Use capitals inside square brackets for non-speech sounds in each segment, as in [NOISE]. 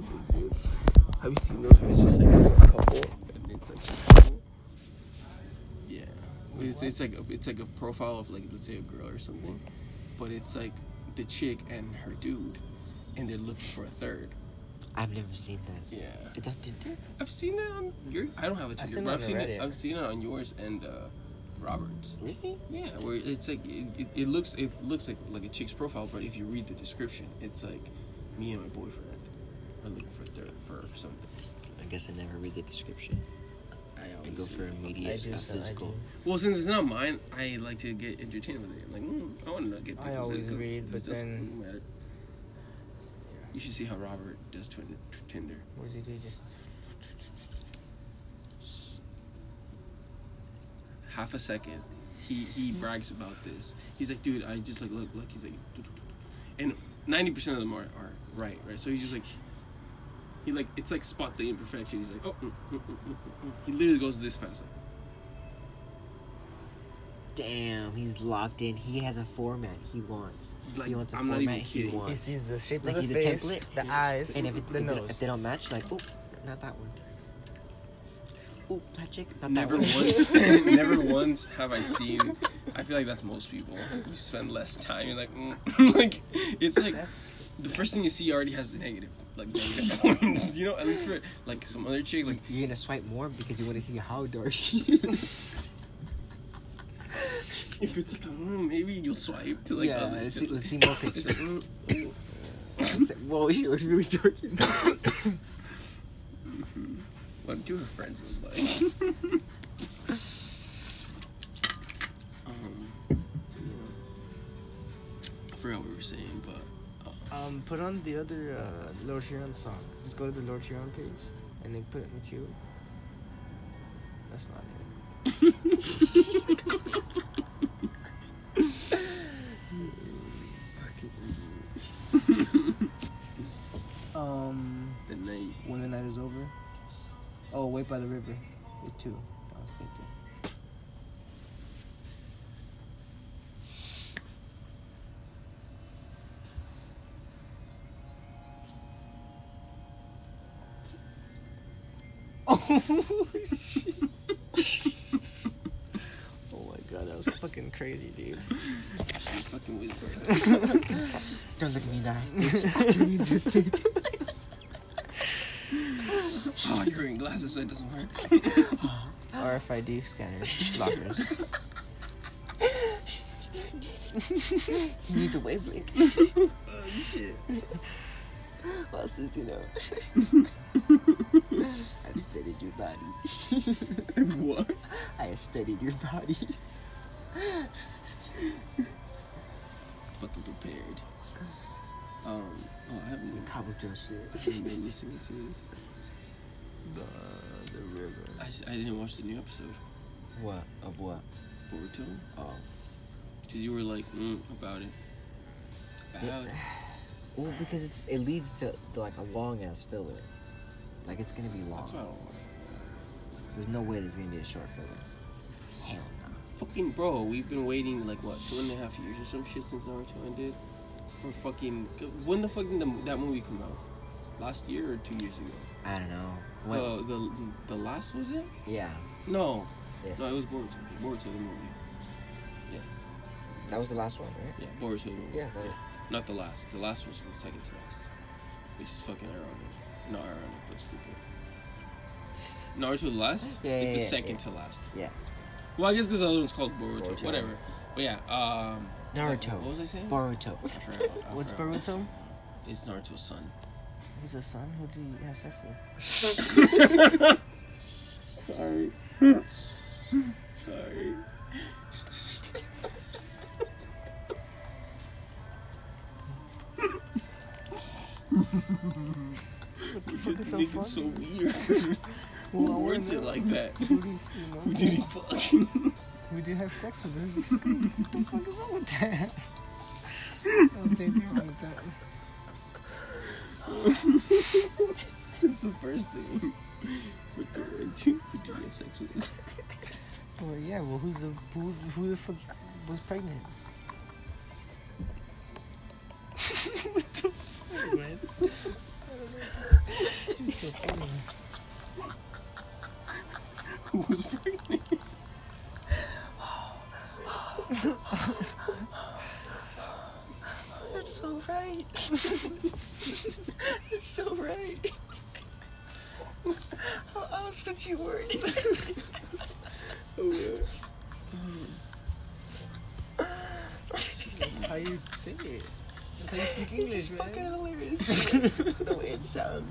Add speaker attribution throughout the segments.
Speaker 1: dude. Have you seen those where it's just like a couple and it's like a couple? Yeah. It's, it's like a, it's like a profile of like let's say a girl or something, but it's like the chick and her dude, and they're looking for a third.
Speaker 2: I've never seen that.
Speaker 1: Yeah.
Speaker 2: It's on Tinder.
Speaker 1: I've seen that on your. I don't have a Tinder,
Speaker 3: seen
Speaker 1: but I've seen it. I've seen it on yours and uh, Robert's.
Speaker 2: Really?
Speaker 1: Yeah, where it's like it, it, it looks it looks like like a chick's profile, but if you read the description, it's like me and my boyfriend looking for third for something.
Speaker 2: I guess I never read the description.
Speaker 1: I
Speaker 2: I
Speaker 1: always
Speaker 2: go for
Speaker 1: it.
Speaker 2: immediate,
Speaker 3: do
Speaker 2: uh,
Speaker 3: so- I
Speaker 2: physical.
Speaker 3: do.
Speaker 1: Well, since it's not mine, I like to get entertained with it. Like, mm, I want to get.
Speaker 3: I
Speaker 1: this-
Speaker 3: always
Speaker 1: this-
Speaker 3: read,
Speaker 1: this
Speaker 3: but
Speaker 1: doesn't
Speaker 3: then-
Speaker 1: matter. You should see how Robert does twin, Tinder.
Speaker 3: What does he do? Just
Speaker 1: half a second, he he brags about this. He's like, dude, I just like look look. He's like, and ninety percent of them are, are right, right. So he's just like, he like it's like spot the imperfection. He's like, oh, mm, mm, mm, mm, mm, mm." he literally goes this fast. Like,
Speaker 2: Damn, he's locked in. He has a format he wants.
Speaker 1: Like,
Speaker 2: he wants a
Speaker 1: I'm not
Speaker 2: format
Speaker 1: even
Speaker 2: he
Speaker 1: kidding. He
Speaker 3: he
Speaker 2: wants.
Speaker 3: sees the shape
Speaker 2: Like
Speaker 3: of the
Speaker 2: the
Speaker 3: face,
Speaker 2: template,
Speaker 3: the eyes,
Speaker 2: and if, it,
Speaker 3: the
Speaker 2: if, they,
Speaker 3: nose.
Speaker 2: if they don't match, like, oh, not that one. Oh, that chick, not
Speaker 1: never
Speaker 2: that one.
Speaker 1: once, [LAUGHS] [LAUGHS] never once have I seen. I feel like that's most people. You spend less time. You're like, mm. [LAUGHS] like it's like
Speaker 3: That's
Speaker 1: the first thing you see already has the negative, like. [LAUGHS] You know, at least for like some other chick, like
Speaker 2: You're gonna swipe more because you want to see how dark she is. [LAUGHS]
Speaker 1: if it's like, mm, maybe you'll swipe to like
Speaker 2: yeah,
Speaker 1: other
Speaker 2: let's see, let's see more [LAUGHS]
Speaker 1: It's like,
Speaker 2: pictures.
Speaker 1: mm.
Speaker 2: Like, Whoa, she looks really dark in this one.
Speaker 1: What do her friends look like? um, yeah. I forgot what we were saying,
Speaker 3: um. Put on the other uh, Lord Huron song. Just go to the Lord Huron page, and then put it in the queue. That's not it. Um.
Speaker 1: the night.
Speaker 3: When the night is over. Oh, wait by the river. It's two. I was thinking. Oh oh my god, that was fucking crazy, dude.
Speaker 1: She fucking wizard.
Speaker 2: Don't look at me in the eyes, bitch. I do need to stay.
Speaker 1: oh, you're wearing glasses, so it doesn't work.
Speaker 3: RFID scanners, lockers.
Speaker 2: You need the wavelength.
Speaker 1: oh shit.
Speaker 2: What's this, you know? [LAUGHS] I've studied your body. [LAUGHS]
Speaker 1: what?
Speaker 2: I have studied your body.
Speaker 1: Fucking prepared. Um, oh, I haven't
Speaker 2: Some
Speaker 1: been,
Speaker 2: Kabuto shit.
Speaker 1: I haven't been listening to this.
Speaker 3: The, the river.
Speaker 1: I, s- I didn't watch the new episode.
Speaker 2: What? Of what?
Speaker 1: Boruto?
Speaker 2: Oh.
Speaker 1: Because you were like, mm, about it. About it. [SIGHS]
Speaker 2: Well, because it's, it leads to, to like a long ass filler. Like it's gonna be long.
Speaker 1: That's why I don't want
Speaker 2: There's no way there's gonna be a short filler. Hell no.
Speaker 1: Fucking bro, we've been waiting like what, two and a half years or some shit since Naruto ended? For fucking. When the fuck did the, that movie come out? Last year or two years ago?
Speaker 2: I don't know. What?
Speaker 1: The, the, the last was it?
Speaker 2: yeah.
Speaker 1: No.
Speaker 2: This.
Speaker 1: No, it was Boruto. Boruto the movie. Yeah.
Speaker 2: That was the last one, right?
Speaker 1: Yeah, Boruto the movie.
Speaker 2: Yeah. That,
Speaker 1: Not the last. The last was the second to last. Which is fucking ironic. Not ironic, but stupid. Naruto the last?
Speaker 2: Yeah,
Speaker 1: It's
Speaker 2: yeah,
Speaker 1: the second
Speaker 2: yeah.
Speaker 1: to last.
Speaker 2: Yeah.
Speaker 1: Well, I guess because the other one's called Boruto.
Speaker 2: Boruto.
Speaker 1: Whatever. But yeah, um.
Speaker 2: Naruto.
Speaker 1: What was I saying?
Speaker 2: Boruto.
Speaker 1: I forgot- I
Speaker 3: What's
Speaker 1: forgot.
Speaker 3: Baruto?
Speaker 1: It's Naruto's son.
Speaker 3: He's a son. Who do you have sex with?
Speaker 1: Sorry. Sorry. [LAUGHS]
Speaker 3: fuck is so
Speaker 1: it so weird. [LAUGHS] [LAUGHS] Who
Speaker 3: wanna
Speaker 1: words it like that?
Speaker 3: Who do you, you know?
Speaker 1: Who did he fuck?
Speaker 3: Who do you [LAUGHS] have sex with? This is fucking, what the fuck is wrong with that? Don't anything wrong with that.
Speaker 1: That's the first thing. What do, who do you have sex with?
Speaker 3: Well, yeah. Well, who's the who? Who the fuck was pregnant?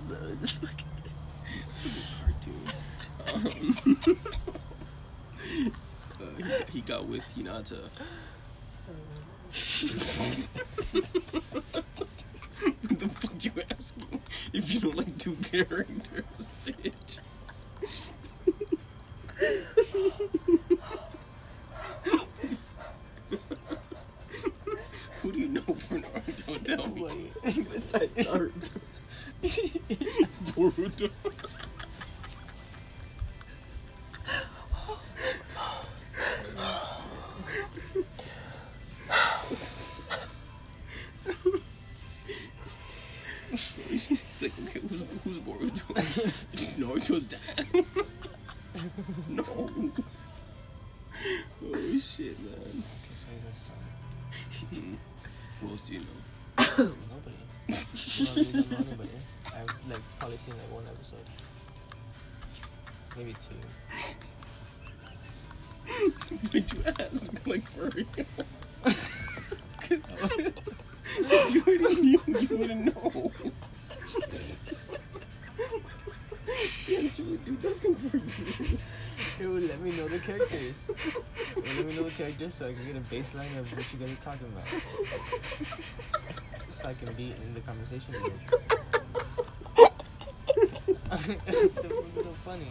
Speaker 2: Though. It's fucking. [LAUGHS]
Speaker 1: cartoon. Um, [LAUGHS] uh, he, he got with Hinata.
Speaker 4: Maybe two. [LAUGHS]
Speaker 1: Why'd you ask? Like, for real? [LAUGHS] you already knew, you wouldn't know. [LAUGHS] the answer would do nothing for you.
Speaker 4: It would let me know the characters. Let me know the characters so I can get a baseline of what you guys are talking about. So I can be in the conversation you. So funny.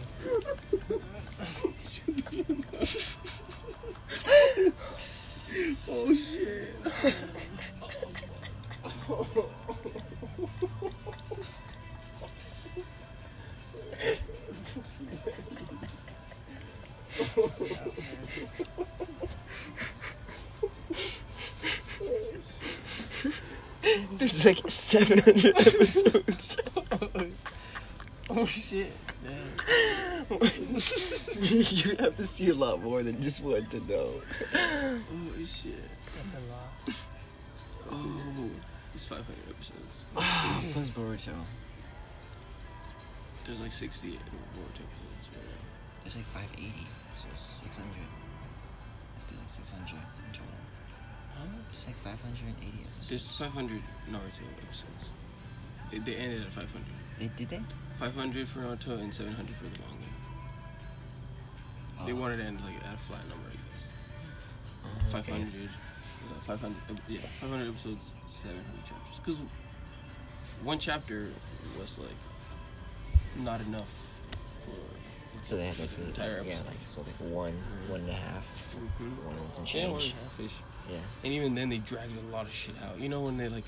Speaker 1: Shut the fuck up. oh shit.
Speaker 2: There's like 700 episodes. [LAUGHS]
Speaker 4: oh shit. [LAUGHS] Damn.
Speaker 2: you have to see a lot more than just one to know.
Speaker 1: Oh shit.
Speaker 4: That's a lot.
Speaker 1: Oh, it's 500 episodes. [SIGHS]
Speaker 2: Plus Boruto.
Speaker 1: There's like 60 Boruto episodes right now.
Speaker 2: There's like 580, so it's 600. I think like 600 in total.
Speaker 1: Huh?
Speaker 2: It's like 580 episodes.
Speaker 1: There's 500 Naruto episodes. They, they ended at 500.
Speaker 2: They, did they?
Speaker 1: 500 for Naruto and 700 for the manga. They
Speaker 2: Oh.
Speaker 1: wanted to end like at a flat number, I guess.
Speaker 2: Oh,
Speaker 1: 500.
Speaker 2: okay.
Speaker 1: Uh, 500. Uh, yeah, 500 episodes, 700 chapters. Because one chapter was like not enough for.
Speaker 2: So they had like,
Speaker 1: the entire
Speaker 2: yeah,
Speaker 1: episode.
Speaker 2: like so like one, one and a half,
Speaker 1: Mhm.
Speaker 2: one and some
Speaker 1: Yeah, one and
Speaker 2: change.
Speaker 1: a half ish.
Speaker 2: Yeah.
Speaker 1: And even then, they dragged a lot of shit out. You know, when they like,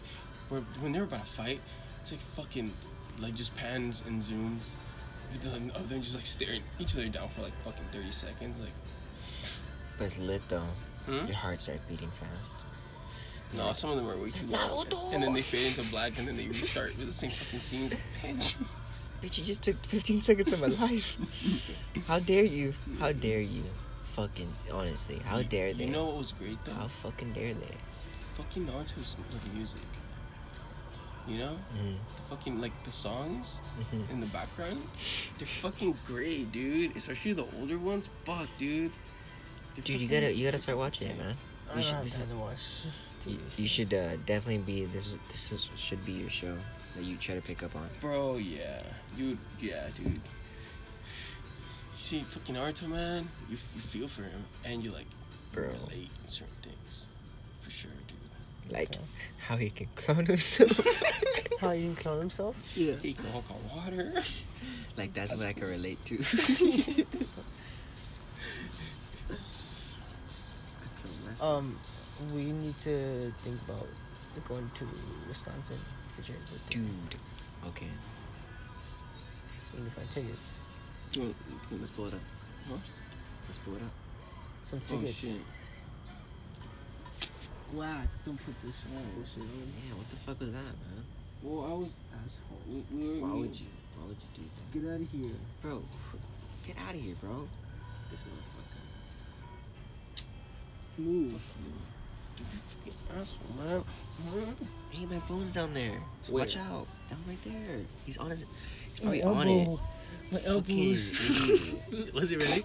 Speaker 1: when they're about to fight, it's like fucking, like just pans and zooms. Of them just like staring each other down for like fucking 30 seconds. Like,
Speaker 2: But it's lit though.
Speaker 1: hmm?
Speaker 2: Your heart starts beating fast.
Speaker 1: No, some of them are way too long.
Speaker 2: Naruto!
Speaker 1: And then they fade into black and then they restart with the same fucking scenes. Bitch.
Speaker 2: Bitch, you just took 15 seconds of my life. How dare you? How dare you? Fucking, honestly, how dare they?
Speaker 1: You know what was great though?
Speaker 2: How fucking dare they?
Speaker 1: Fucking Naruto's like music. You know?
Speaker 2: Mm,
Speaker 1: The fucking, like, the songs
Speaker 2: mhm.
Speaker 1: in the background, they're fucking great, dude. Especially the older ones. Fuck, dude. They're
Speaker 2: Dude, you gotta, you gotta start watching it, man.
Speaker 4: I
Speaker 2: You
Speaker 4: don't
Speaker 2: should,
Speaker 4: have
Speaker 2: this,
Speaker 4: to watch.
Speaker 2: you, you should uh, definitely be. This, this is, should be your show that you try to pick up on.
Speaker 1: Bro, yeah. Dude, yeah, dude. You see, fucking Naruto, man, you, you feel for him, and you, like,
Speaker 2: Bro.
Speaker 1: relate in certain things. For sure, dude.
Speaker 2: Like
Speaker 4: Okay.
Speaker 2: How he can clone himself. [LAUGHS]
Speaker 4: How you can clone himself?
Speaker 2: yeah.
Speaker 1: He can walk on water. [LAUGHS]
Speaker 2: Like that's,
Speaker 1: That's
Speaker 2: what I can relate to. [LAUGHS]
Speaker 4: Um, we need to think about going to Wisconsin for Jared's birthday.
Speaker 2: Dude. Okay.
Speaker 4: We need to find tickets.
Speaker 1: Dude,
Speaker 2: Let's pull it up.
Speaker 1: Huh?
Speaker 2: Let's pull it up.
Speaker 4: Some
Speaker 1: oh,
Speaker 4: tickets.
Speaker 1: shit.
Speaker 4: Wow, don't put this bullshit on.
Speaker 2: Yeah, what the fuck was that, man?
Speaker 1: Well, I was asshole. We, we were,
Speaker 2: Why
Speaker 1: we,
Speaker 2: would you? Why would you do that?
Speaker 3: Get out of here.
Speaker 2: Bro, get out of here, bro.
Speaker 1: This motherfucker. Move. Asshole, man.
Speaker 2: Hey, my phone's down there.
Speaker 1: Where?
Speaker 2: Watch out. Down right there. He's on his. He's probably on it.
Speaker 3: My
Speaker 2: Fucking idiot. [LAUGHS]
Speaker 1: Was it really?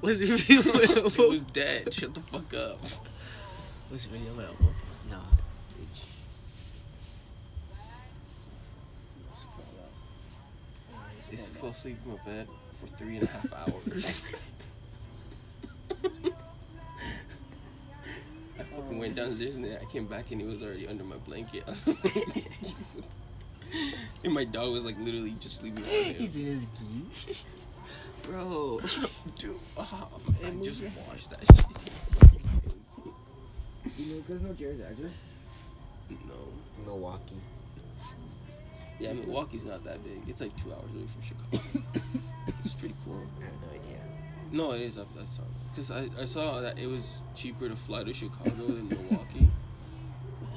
Speaker 1: Was it really [LAUGHS] on? It was dead. Shut the fuck up. Was it really on my elbow?
Speaker 2: Nah, bitch.
Speaker 1: This fell asleep in my bed for three and a half hours. [LAUGHS] I fucking went downstairs and then I came back and he was already under my blanket. I was like, and my dog was like literally just sleeping on him.
Speaker 2: He's in his gi. Bro.
Speaker 1: Dude, oh, I just
Speaker 2: your-
Speaker 1: washed that [LAUGHS] shit.
Speaker 3: You know, there's no Jared's address.
Speaker 1: No.
Speaker 2: Milwaukee.
Speaker 1: Yeah, Milwaukee's not that big. It's like two hours away from Chicago. [COUGHS] it's pretty cool.
Speaker 2: I have no idea.
Speaker 1: No, it is up that song. Because I, I saw that it was cheaper to fly to Chicago than Milwaukee.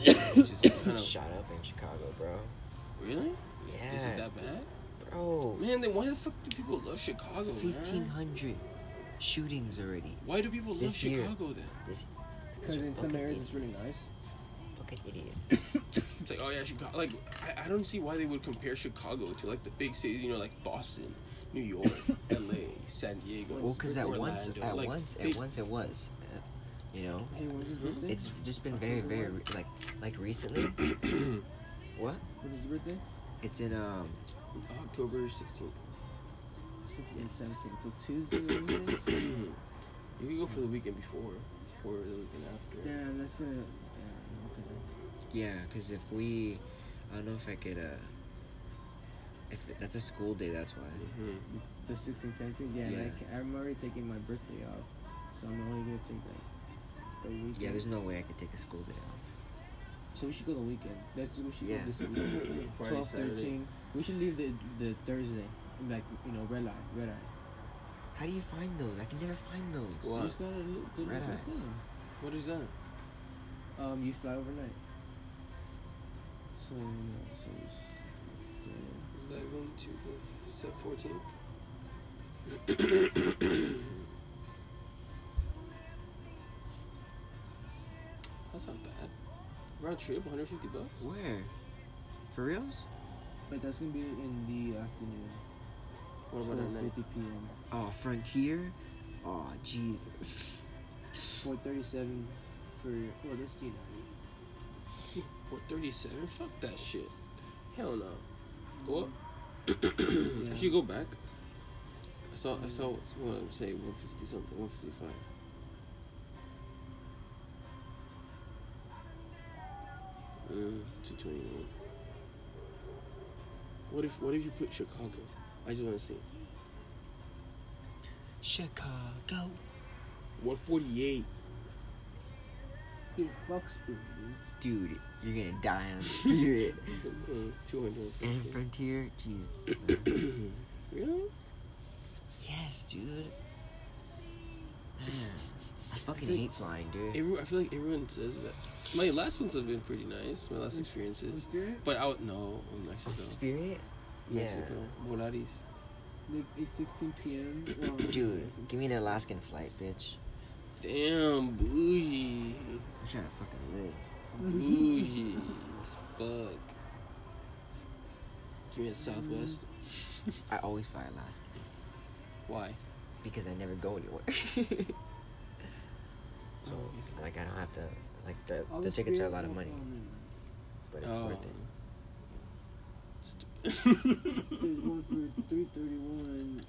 Speaker 1: [COUGHS] Which is kind of.
Speaker 2: Shot up in Chicago, bro.
Speaker 1: Really?
Speaker 2: Yeah.
Speaker 1: Is it that bad?
Speaker 2: Bro.
Speaker 1: Man, then why the fuck do people love Chicago? man?
Speaker 2: 1,500 shootings already.
Speaker 1: Why do people love
Speaker 2: This year.
Speaker 1: Chicago then?
Speaker 2: This.
Speaker 3: Because in some
Speaker 2: fucking
Speaker 3: areas it's really
Speaker 2: idiots.
Speaker 3: nice.
Speaker 2: Fucking idiots. [COUGHS]
Speaker 1: It's like, oh yeah, Chicago. Like, I, I don't see why they would compare Chicago to like the big cities, you know, like Boston, New York, [COUGHS] L.A., San Diego.
Speaker 2: well, because at once, at
Speaker 1: Like,
Speaker 2: once,
Speaker 1: they-
Speaker 2: at once it was. uh, You know,
Speaker 3: Hey, when's his birthday?
Speaker 2: it's just been very, very re- like, like recently. [COUGHS] what?
Speaker 3: What is his birthday?
Speaker 2: It's in um.
Speaker 1: October 16th.
Speaker 3: Sixteenth,
Speaker 2: Yes.
Speaker 3: 17. So Tuesday,
Speaker 1: you can go for the weekend before or the weekend after.
Speaker 3: Damn, that's gonna. Yeah, okay.
Speaker 2: Yeah, because if we, I don't know if I could. uh If it, that's a school day, that's why.
Speaker 1: Mhm.
Speaker 3: The 16, 17? Yeah,
Speaker 2: Yeah.
Speaker 3: and I ca- I'm already taking my birthday off. So I'm only gonna take like the weekend.
Speaker 2: Yeah, there's no way I could take a school day off.
Speaker 3: So we should go the weekend. That's we should
Speaker 2: Yeah.
Speaker 3: go this [COUGHS] weekend.
Speaker 1: Friday,
Speaker 3: 12,
Speaker 1: Saturday.
Speaker 3: 13. We should leave the the Thursday. Like you know, red eye, red eye.
Speaker 2: How do you find those? I can never find those.
Speaker 1: What?
Speaker 3: Just go to the- the-
Speaker 2: Red
Speaker 3: the
Speaker 2: eyes.
Speaker 3: thing.
Speaker 1: What is that?
Speaker 3: Um, you fly overnight. So you know, so it's, yeah.
Speaker 1: 11 to the set 14. [COUGHS] That's not bad. Round trip, 150 bucks.
Speaker 2: Where? For reals?
Speaker 3: But that's gonna be in the afternoon.
Speaker 1: What about at night?
Speaker 3: 4:50 p.m.
Speaker 2: Oh, Frontier. Oh, Jesus.
Speaker 3: 4:37 for well, that's you know.
Speaker 1: 437? Fuck that shit. Hell no. Go up.
Speaker 3: Yeah. [CLEARS THROAT]
Speaker 1: Actually, go back. I saw, I saw what I'm saying, 150 something, 155. Mm, 221. What if, what if you put Chicago? I just want to see.
Speaker 2: Chicago.
Speaker 1: 148.
Speaker 3: Hey, Foxborough, dude.
Speaker 2: Dude, you're gonna die on [LAUGHS] Spirit.
Speaker 1: Mm, 250.
Speaker 2: and Frontier, jeez. [CLEARS THROAT]
Speaker 1: Really?
Speaker 2: yes, dude. Man, I fucking
Speaker 1: think-
Speaker 2: hate flying, dude.
Speaker 1: Everyone, I feel like everyone says that. My last ones have been pretty nice. My last experiences.
Speaker 3: Spirit?
Speaker 1: But out no, in Mexico.
Speaker 2: Spirit? Yeah.
Speaker 1: Mexico. Volaris.
Speaker 3: Like 8:16 p.m. Well,
Speaker 2: Dude, give me an Alaskan flight, bitch.
Speaker 1: Damn, bougie.
Speaker 2: I'm trying to fucking live. [LAUGHS]
Speaker 1: Bougie as fuck. Give me a Southwest. [LAUGHS]
Speaker 2: I always fly Alaska
Speaker 1: Why?
Speaker 2: because I never go anywhere. [LAUGHS] so,
Speaker 1: Oh.
Speaker 2: like, I don't have to. Like, the,
Speaker 3: All
Speaker 2: the tickets are a lot of money, but it's
Speaker 1: Oh.
Speaker 2: worth it.
Speaker 1: Stupid.
Speaker 3: There's one for 331.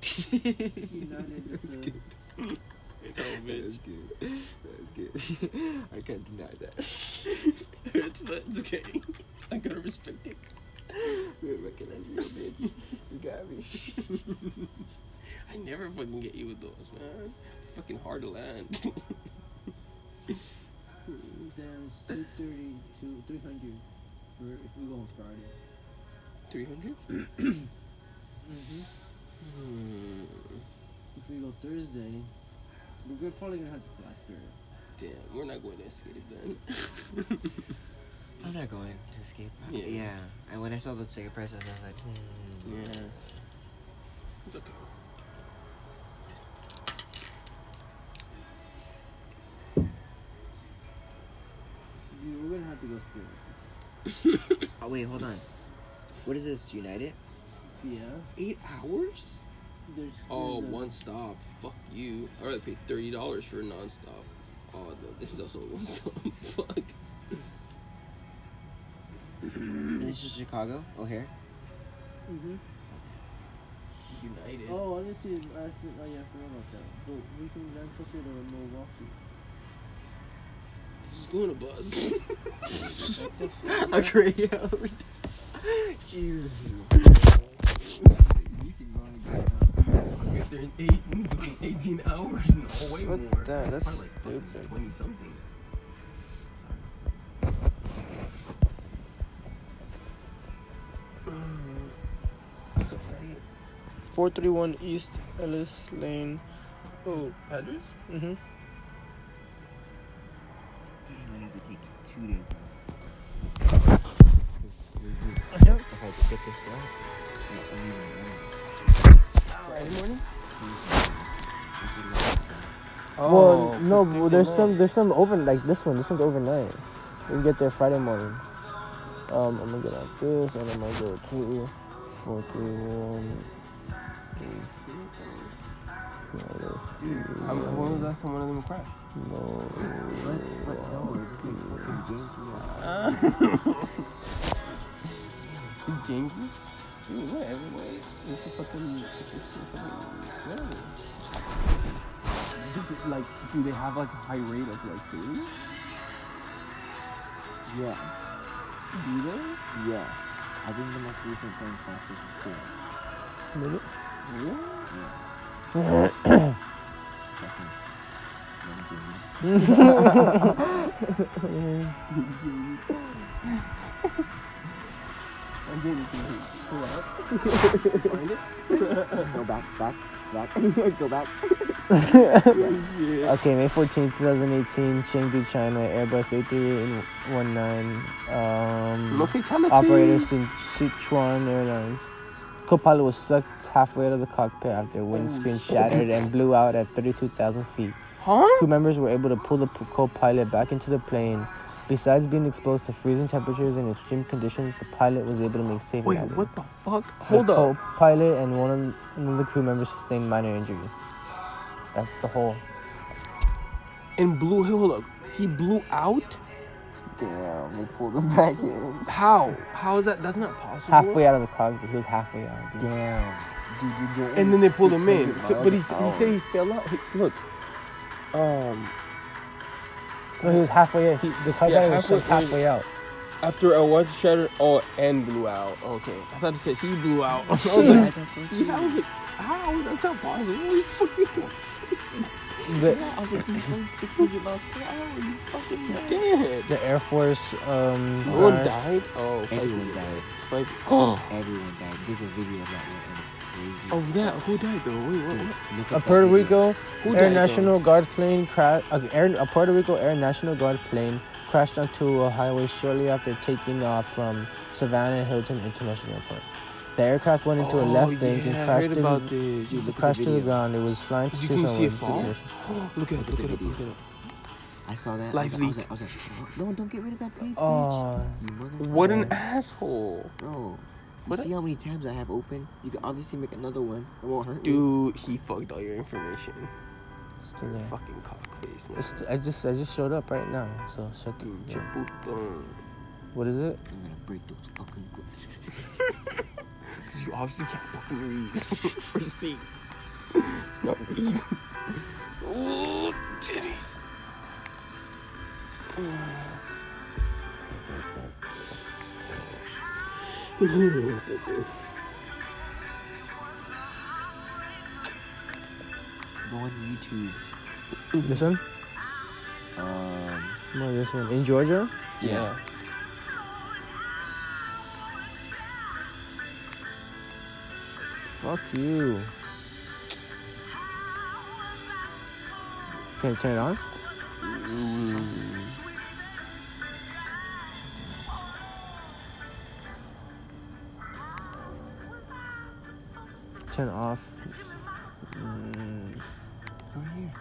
Speaker 3: United. That's
Speaker 1: oh, bitch.
Speaker 2: good. That's good. I can't deny that.
Speaker 1: Hurts, but it's okay. I gotta respect it.
Speaker 2: We recognize you, bitch. You got me.
Speaker 1: I never fucking get you with those, man. Fucking hard to land. [LAUGHS]
Speaker 3: Damn, it's 230 to 300 for if we go on Friday.
Speaker 1: 300? [CLEARS THROAT]
Speaker 3: Mm-hmm.
Speaker 1: Hmm.
Speaker 3: If we go Thursday, we're probably gonna have to fly Spirit.
Speaker 1: Damn, we're not going to escape then. [LAUGHS]
Speaker 2: I'm not going to escape.
Speaker 1: Yeah.
Speaker 2: Yeah. And when I saw those ticket prices, I was like, hmm.
Speaker 1: yeah. It's okay.
Speaker 4: Dude, we're gonna have to go spin. [LAUGHS]
Speaker 2: Oh wait, hold on. What is this? United?
Speaker 4: Yeah.
Speaker 1: Eight hours?
Speaker 4: There's,
Speaker 1: Oh,
Speaker 4: there's a-
Speaker 1: one stop. Fuck you. I rather pay thirty dollars for a non-stop. Oh, no, this is also one stop. [LAUGHS] Fuck. [CLEARS THROAT]
Speaker 2: And this is Chicago. O'Hare.
Speaker 4: Mhm.
Speaker 1: United.
Speaker 4: Oh, I didn't see it last night. Oh, yeah, I forgot about that. But we can land closer to Milwaukee.
Speaker 1: This is going to bus. [LAUGHS]
Speaker 2: A Greyhound. Jesus.
Speaker 4: You can go and get out.
Speaker 1: If they're in eight, 18 hours, no, way
Speaker 2: What
Speaker 1: more.
Speaker 2: the- that's
Speaker 1: Probably like
Speaker 2: stupid.
Speaker 1: 20 something.
Speaker 3: Four three one East Ellis Lane. Oh,
Speaker 1: Address?
Speaker 3: mm-hmm.
Speaker 2: Damn, I have to take two days If I skip this flight, I'm leaving
Speaker 1: Friday morning?
Speaker 3: well, no, well, there's some there's some over like this one. This one's overnight. We can get there Friday morning. Um, I'm gonna get out this, and I'm gonna go to four three one.
Speaker 1: Dude, how, when was the last time one of them crashed?
Speaker 3: No.
Speaker 2: But, but no, it's just like fucking janky. [LAUGHS] [LAUGHS]
Speaker 1: Is janky? Dude, what? Everywhere. It's a fucking. It's just a fucking. Whatever. Does it, like, do they have, like, a high rate of, like, food?
Speaker 2: Yes.
Speaker 1: Do they?
Speaker 2: Yes. I think the most recent thing practice is good.
Speaker 3: Minute.
Speaker 1: Really?
Speaker 2: Fucking. Young Jimmy.
Speaker 1: I'm getting to pull out. Find it?
Speaker 2: Go back, back, back. [LAUGHS] Go back. [LAUGHS]
Speaker 3: Okay, May 14th, 2018, Chengdu, China, Airbus A319, um,
Speaker 1: No fatalities.
Speaker 3: operator Sin- Sichuan Airlines. Co-pilot was sucked halfway out of the cockpit after windscreen shattered and blew out at 32,000 feet.
Speaker 1: Huh?
Speaker 3: Crew members were able to pull the p- co-pilot back into the plane. Besides being exposed to freezing temperatures and extreme conditions, the pilot was able to make safe
Speaker 1: Wait,
Speaker 3: landing.
Speaker 1: what the fuck?
Speaker 3: The
Speaker 1: Hold up.
Speaker 3: co-pilot and one of the crew members sustained minor injuries. That's the whole.
Speaker 1: And blew, hold up. He blew out?
Speaker 2: Damn, they pulled him back in.
Speaker 1: How? How is that? That's not possible.
Speaker 3: halfway out of the cockpit. He was halfway out. Dude.
Speaker 2: Damn. Dude, you're going
Speaker 1: And then they pulled him in. But he, he said he fell out. He- look. Um,
Speaker 3: No, he was halfway. Out. He, the co-pilot
Speaker 1: Yeah,
Speaker 3: was sucked
Speaker 1: halfway-
Speaker 3: halfway out.
Speaker 1: after a was shattered, oh, and blew out. Okay. I thought it said he blew out. [LAUGHS] I was
Speaker 2: Yeah, [LAUGHS]
Speaker 1: like, [LAUGHS] yeah, I was like, how? That's not possible.
Speaker 3: The,
Speaker 2: I was like, dude, he's going 600 miles per hour. He's fucking dead.
Speaker 1: Damn.
Speaker 3: the Air Force. Um,
Speaker 1: No one died? Oh,
Speaker 2: Everyone died.
Speaker 1: Five. Oh.
Speaker 2: Everyone died. There's a video of that one, and it's crazy.
Speaker 1: Of
Speaker 2: as
Speaker 1: that? Who died though? Wait, what?
Speaker 2: Dude,
Speaker 1: what?
Speaker 3: A Puerto. Rico
Speaker 1: Who
Speaker 3: Air
Speaker 1: died, though?
Speaker 3: National Guard plane crash. Air, a Puerto Rico Air National Guard plane crashed onto a highway shortly after taking off from Savannah Hilton International Airport. The aircraft went into a
Speaker 1: Oh,
Speaker 3: left bank
Speaker 1: yeah,
Speaker 3: and crashed,
Speaker 1: heard
Speaker 3: in,
Speaker 1: this.
Speaker 2: Dude, look at the
Speaker 3: crashed to the ground. It was flying to
Speaker 1: You can see it fall? [GASPS] look at it, look at it, look at it.
Speaker 2: I saw that.
Speaker 1: Live
Speaker 2: I was, I was
Speaker 1: leak.
Speaker 2: like, I was like, no, don't get rid of that page, bitch.
Speaker 3: Oh,
Speaker 2: You.
Speaker 1: What an asshole.
Speaker 2: Bro, you
Speaker 1: What
Speaker 2: see how many tabs I have open? You can obviously make another one. It won't hurt me.
Speaker 1: Dude, he fucked all your information.
Speaker 3: it's still there.
Speaker 1: Fucking cockface, man.
Speaker 3: It's, I just I just showed up right now. So shut the.
Speaker 1: Dude,
Speaker 3: yeah. What is it?
Speaker 2: I'm gonna break those fucking grips. [LAUGHS]
Speaker 1: Because you obviously can't fucking read or see. Not read. Ooh, titties. [SIGHS] [SIGHS] [SIGHS]
Speaker 2: Go on YouTube.
Speaker 3: This one?
Speaker 2: Um,
Speaker 3: No, this one. In Georgia?
Speaker 1: Yeah.
Speaker 3: Fuck you. Can you turn it on?
Speaker 1: Mm.
Speaker 3: Turn off. Mm,
Speaker 2: Go here.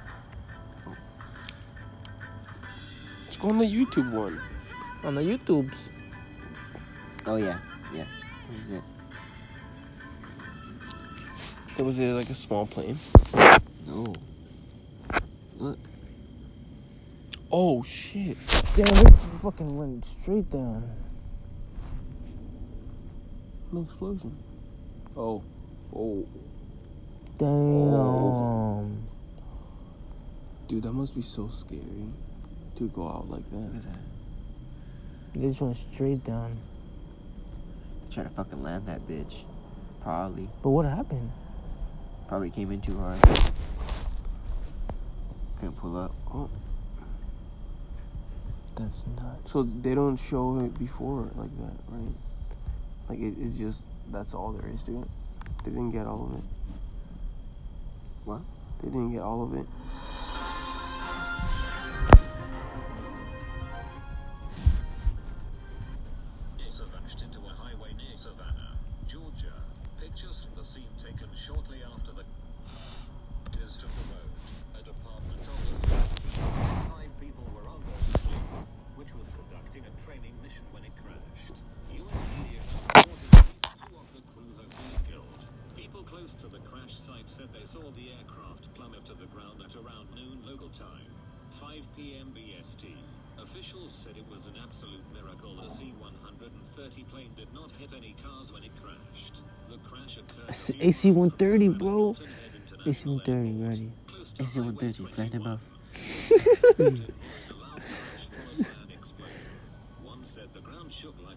Speaker 1: Let's go on the YouTube one.
Speaker 3: on the YouTubes.
Speaker 2: Oh yeah, yeah. This is it.
Speaker 1: It was it like a small plane?
Speaker 2: No. Look.
Speaker 1: Oh shit!
Speaker 3: Damn, it fucking went straight down.
Speaker 1: No explosion. Oh, oh,
Speaker 3: Damn.
Speaker 1: dude, that must be so scary to go out like that.
Speaker 2: Look at that.
Speaker 3: They just went straight down.
Speaker 2: Try to fucking land that bitch. Probably.
Speaker 3: But what happened?
Speaker 2: Probably came in too hard. Couldn't pull up.
Speaker 1: Oh,
Speaker 3: That's nuts.
Speaker 1: so they don't show it before like that, right? Like it, it's just that's all there is to it. They didn't get all of it.
Speaker 2: What?
Speaker 1: They didn't get all of it.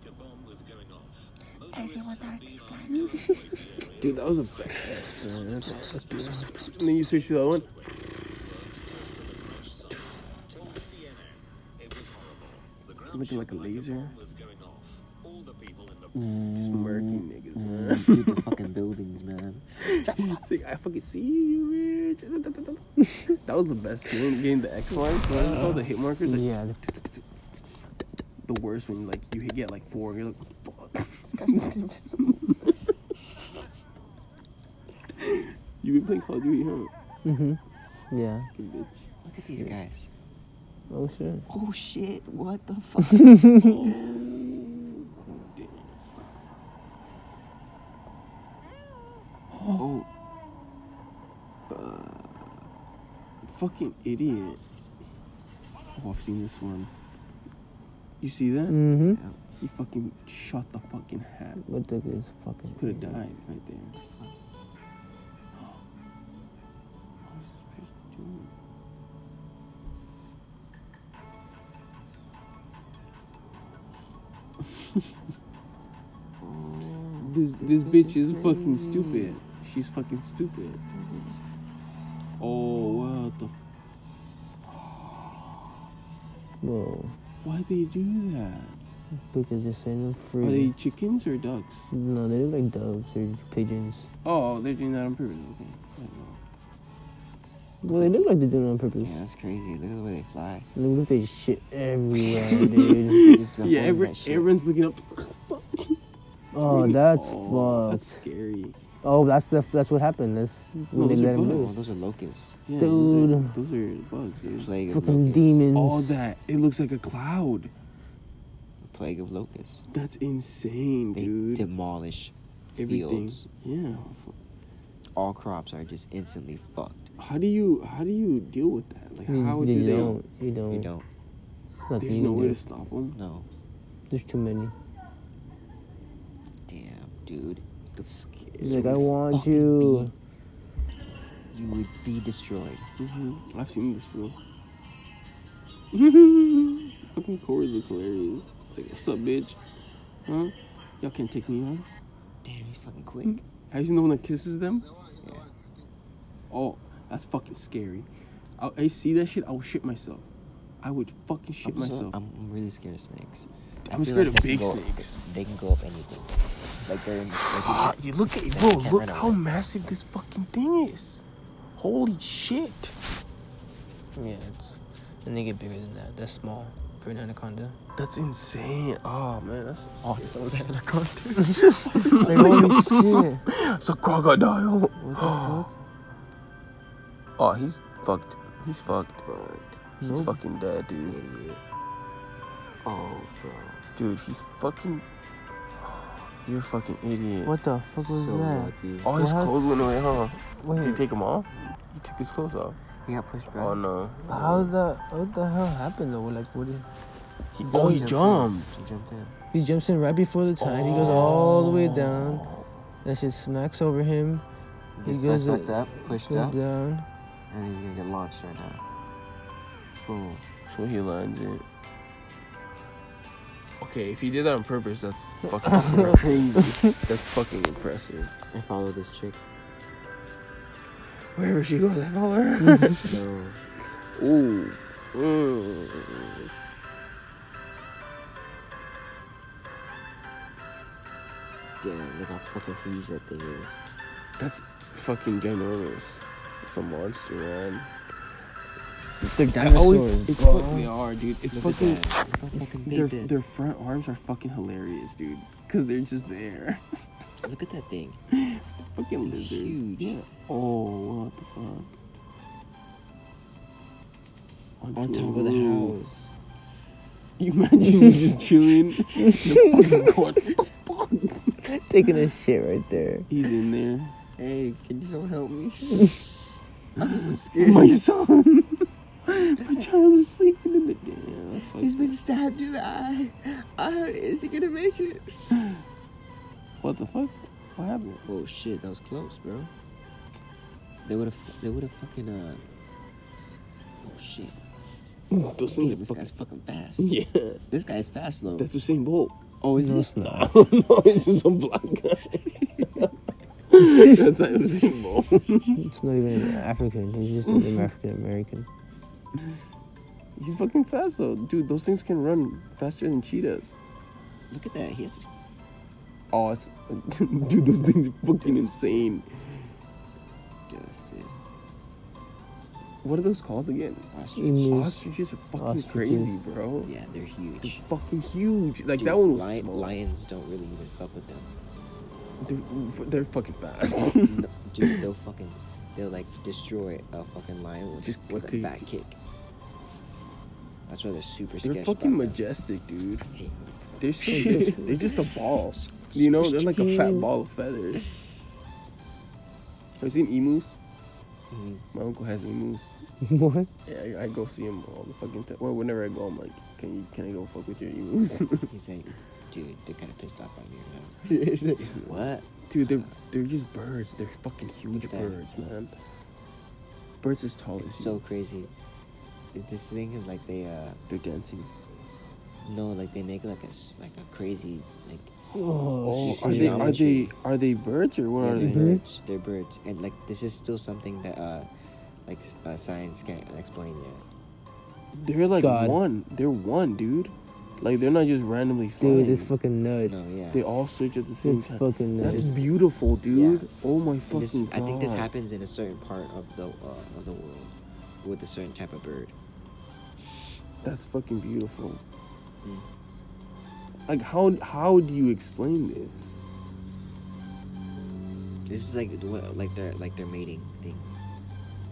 Speaker 5: A bomb was going off. Motorists had been asked to avoid the area.
Speaker 1: Dude, that was a badass. man. That's. And then you switch to that one.
Speaker 5: It was horrible. The ground
Speaker 1: Looking like a laser. Smirking niggas.
Speaker 2: Mm,
Speaker 1: man.
Speaker 2: Dude, the fucking buildings, man. [LAUGHS]
Speaker 1: It's like, I fucking see you, bitch. [LAUGHS] That was the best feeling. Getting the X mark, what is it called? The hit markers. Like,
Speaker 3: yeah,
Speaker 1: The worst when like you hit get like four. You're like, fuck.
Speaker 2: This guy's fucking. [LAUGHS]
Speaker 1: You been playing Call of Duty, huh?
Speaker 3: hmm Yeah.
Speaker 1: Fucking bitch.
Speaker 2: Look at these guys.
Speaker 3: Oh shit.
Speaker 2: Oh shit, what the fuck? Oh. Uh,
Speaker 1: Fucking idiot. Oh, I've seen this one. You see that?
Speaker 3: Mm-hmm.
Speaker 1: He fucking shot the fucking hat.
Speaker 3: What the fuck is fucking
Speaker 1: Could have died right there. What is this bitch doing? [LAUGHS] [LAUGHS] This this bitch is fucking stupid. She's fucking stupid. Oh what the f-
Speaker 3: Whoa.
Speaker 1: why do they do that?
Speaker 3: Because they're setting them
Speaker 1: Are
Speaker 3: free.
Speaker 1: Are they chickens or ducks?
Speaker 3: No, they look like doves or pigeons.
Speaker 1: Oh, they're doing that on purpose. Okay. I don't know.
Speaker 3: Well, they look like they're doing it on purpose.
Speaker 2: yeah, that's crazy. Look at the way they fly.
Speaker 3: Look at this shit everywhere, [LAUGHS] dude.
Speaker 2: Just
Speaker 1: Yeah, every,
Speaker 2: that shit.
Speaker 1: everyone's looking up.
Speaker 3: Oh, that's
Speaker 1: oh,
Speaker 3: fucked.
Speaker 1: That's scary.
Speaker 3: Oh, that's the that's what happened. That's when
Speaker 1: No,
Speaker 3: they
Speaker 1: those are
Speaker 3: let him
Speaker 1: bugs.
Speaker 2: Oh, those are locusts.
Speaker 1: Yeah,
Speaker 3: Dude.
Speaker 1: Those are, those are bugs, dude.
Speaker 2: Plague of
Speaker 3: Fucking
Speaker 2: locusts.
Speaker 3: demons.
Speaker 1: All that. It looks like a cloud.
Speaker 2: A plague of locusts.
Speaker 1: That's insane,
Speaker 2: They
Speaker 1: dude.
Speaker 2: demolish
Speaker 1: Everything.
Speaker 2: fields.
Speaker 1: Yeah.
Speaker 2: All crops are just instantly fucked.
Speaker 1: How do you how do you deal with that? Like
Speaker 3: You,
Speaker 1: how
Speaker 3: you
Speaker 1: do they?
Speaker 3: don't. You don't.
Speaker 2: You don't.
Speaker 3: Nothing
Speaker 1: There's no way
Speaker 3: do.
Speaker 1: to stop them.
Speaker 2: No.
Speaker 3: There's too many.
Speaker 2: Damn, dude.
Speaker 1: That's scary.
Speaker 3: He's like, I want you.
Speaker 2: You would be destroyed.
Speaker 1: hmm I've seen this film. [LAUGHS] Fucking chorus look hilarious. It's like, what's up, bitch? Huh? Y'all can't take me on.
Speaker 2: Damn, he's fucking quick.
Speaker 1: Have you seen the one that kisses them?
Speaker 2: Yeah.
Speaker 1: Oh, that's fucking scary. I, I see that shit, I would shit myself. I would fucking shit
Speaker 2: I'm,
Speaker 1: myself.
Speaker 2: I'm, I'm really scared of snakes.
Speaker 1: I'm scared
Speaker 2: like
Speaker 1: of big snakes.
Speaker 2: They can go up anything. Like they're in. Like
Speaker 1: Ah, you look at bro, look how massive this fucking thing is. Holy shit.
Speaker 3: Yeah, it's, and they get bigger than that. They're small.
Speaker 4: for an anaconda.
Speaker 1: That's insane. Oh man, that's
Speaker 2: Oh, that was an anaconda.
Speaker 4: Like, [LAUGHS] holy shit.
Speaker 1: it's a crocodile.
Speaker 4: What the [GASPS] fuck?
Speaker 1: Oh, he's fucked. He's fucked.
Speaker 2: Fucked.
Speaker 1: He's
Speaker 4: Nope.
Speaker 1: fucking dead, dude.
Speaker 2: Idiot. Oh, bro.
Speaker 1: Dude, he's fucking. You're a fucking idiot.
Speaker 4: What the fuck was
Speaker 2: so
Speaker 4: that?
Speaker 2: lucky.
Speaker 1: All his
Speaker 4: What?
Speaker 1: clothes went away, huh?
Speaker 4: Wait,
Speaker 1: Did he take them off? He took his clothes off.
Speaker 2: He got pushed back.
Speaker 1: Oh no.
Speaker 4: how the what the hell happened though? Like, what did
Speaker 1: He, oh, he jumped.
Speaker 2: He jumped in.
Speaker 4: he jumps in right before the tide? He goes all the way oh. down. That shit smacks over him.
Speaker 2: He
Speaker 4: He goes
Speaker 2: sucked up, pushed up,
Speaker 4: down.
Speaker 2: and he's gonna get launched right now. Boom.
Speaker 1: So he lands it. Okay, if he did that on purpose, that's [LAUGHS] fucking crazy. That's fucking impressive.
Speaker 2: I follow this chick.
Speaker 1: Wherever she goes, I follow her. [LAUGHS] [LAUGHS]
Speaker 2: No.
Speaker 1: Ooh. Mm.
Speaker 2: Damn, look how fucking huge that thing is.
Speaker 1: That's fucking ginormous. It's a monster, man.
Speaker 4: They're
Speaker 1: I always,
Speaker 4: dinosaurs,
Speaker 1: it's
Speaker 4: bro.
Speaker 1: fuck, they are, dude. It's
Speaker 2: Look
Speaker 1: fucking.
Speaker 2: at that. Look how fucking
Speaker 1: Their, their front arms are fucking hilarious, dude. Cause they're just there.
Speaker 2: Look at that thing. [LAUGHS]
Speaker 1: fucking
Speaker 2: It's
Speaker 1: lizards.
Speaker 2: huge.
Speaker 1: Yeah. Oh, what the fuck?
Speaker 2: On top of the house.
Speaker 1: You [LAUGHS] imagine you just chilling in the fucking. [LAUGHS] What the fuck?
Speaker 4: Taking a shit right there.
Speaker 1: He's in there.
Speaker 2: Hey, can you someone help me? I'm scared.
Speaker 1: My son. My child is sleeping in the damn. That's.
Speaker 2: He's been stabbed through the eye. Uh, is he gonna make it? [SIGHS]
Speaker 1: What the fuck? What happened?
Speaker 2: Oh shit, that was close, bro. They would have. They would have fucking. Uh. Oh shit.
Speaker 1: Those
Speaker 2: Damn,
Speaker 1: things
Speaker 2: this
Speaker 1: are
Speaker 2: guy's fucking fast.
Speaker 1: Yeah.
Speaker 2: This guy's fast though.
Speaker 1: That's Usain Bolt.
Speaker 2: oh, is
Speaker 4: No,
Speaker 2: he?
Speaker 4: it's
Speaker 1: I
Speaker 4: not.
Speaker 1: don't know. It's just some black guy. [LAUGHS] That's not Usain Bolt.
Speaker 4: It's not even an African. He's just an African American. [LAUGHS]
Speaker 1: He's fucking fast though, dude. Those things can run faster than cheetahs.
Speaker 2: Look at that. He has to.
Speaker 1: Oh, it's, [LAUGHS] dude, those things are fucking insane.
Speaker 2: Dusted.
Speaker 1: What are those called again?
Speaker 2: Ostrich.
Speaker 4: Emus.
Speaker 1: Ostriches are fucking
Speaker 4: Ostriches.
Speaker 1: crazy, bro.
Speaker 2: Yeah, they're
Speaker 1: They're
Speaker 2: huge.
Speaker 1: fucking huge. Like
Speaker 2: Dude,
Speaker 1: that one was
Speaker 2: li-
Speaker 1: small.
Speaker 2: Lions don't really even fuck with them.
Speaker 1: They're, they're fucking fast.
Speaker 2: No, dude, [LAUGHS] they'll fucking. They'll like destroy a fucking lion with,
Speaker 1: Just
Speaker 2: with a
Speaker 1: kick-
Speaker 2: fat kick. That's why they're super
Speaker 1: they're fucking
Speaker 2: about them.
Speaker 1: majestic, dude. They're so they're, they're just a ball. [LAUGHS] You know, they're like a fat ball of feathers. Have you seen emus?
Speaker 2: Mhm.
Speaker 1: My uncle has emus. [LAUGHS]
Speaker 4: what?
Speaker 1: Yeah, I, I go see him all the fucking time. Well, whenever I go, I'm like, can you can I go fuck with your emus?
Speaker 2: He's like, [LAUGHS] dude, they're kind of pissed off on you. He's like, what?
Speaker 1: Dude, they're they're just birds. They're fucking huge birds, man. Birds as tall
Speaker 2: It's
Speaker 1: as
Speaker 2: so
Speaker 1: you.
Speaker 2: crazy. This thing is like they uh
Speaker 1: They're dancing.
Speaker 2: no like they make like a s- like a crazy like
Speaker 4: Oh,
Speaker 1: Oh, are they are they are they birds or what
Speaker 2: yeah,
Speaker 1: are
Speaker 2: they're
Speaker 1: they?
Speaker 2: birds they're birds and like this is still something that uh like uh, science can't explain yet.
Speaker 1: They're like
Speaker 4: God.
Speaker 1: one. They're one, dude. Like they're not just randomly flying.
Speaker 4: Dude, it's fucking nuts.
Speaker 2: No, yeah.
Speaker 1: They all search at the same
Speaker 4: It's
Speaker 1: time.
Speaker 4: fucking
Speaker 1: That's
Speaker 4: nuts.
Speaker 2: is-
Speaker 1: beautiful, dude. Oh my fucking
Speaker 2: this,
Speaker 1: god.
Speaker 2: I think this happens in a certain part of the uh, of the world with a certain type of bird.
Speaker 1: That's fucking beautiful.
Speaker 2: Mm.
Speaker 1: Like how how do you explain this?
Speaker 2: This is like like their like their mating thing.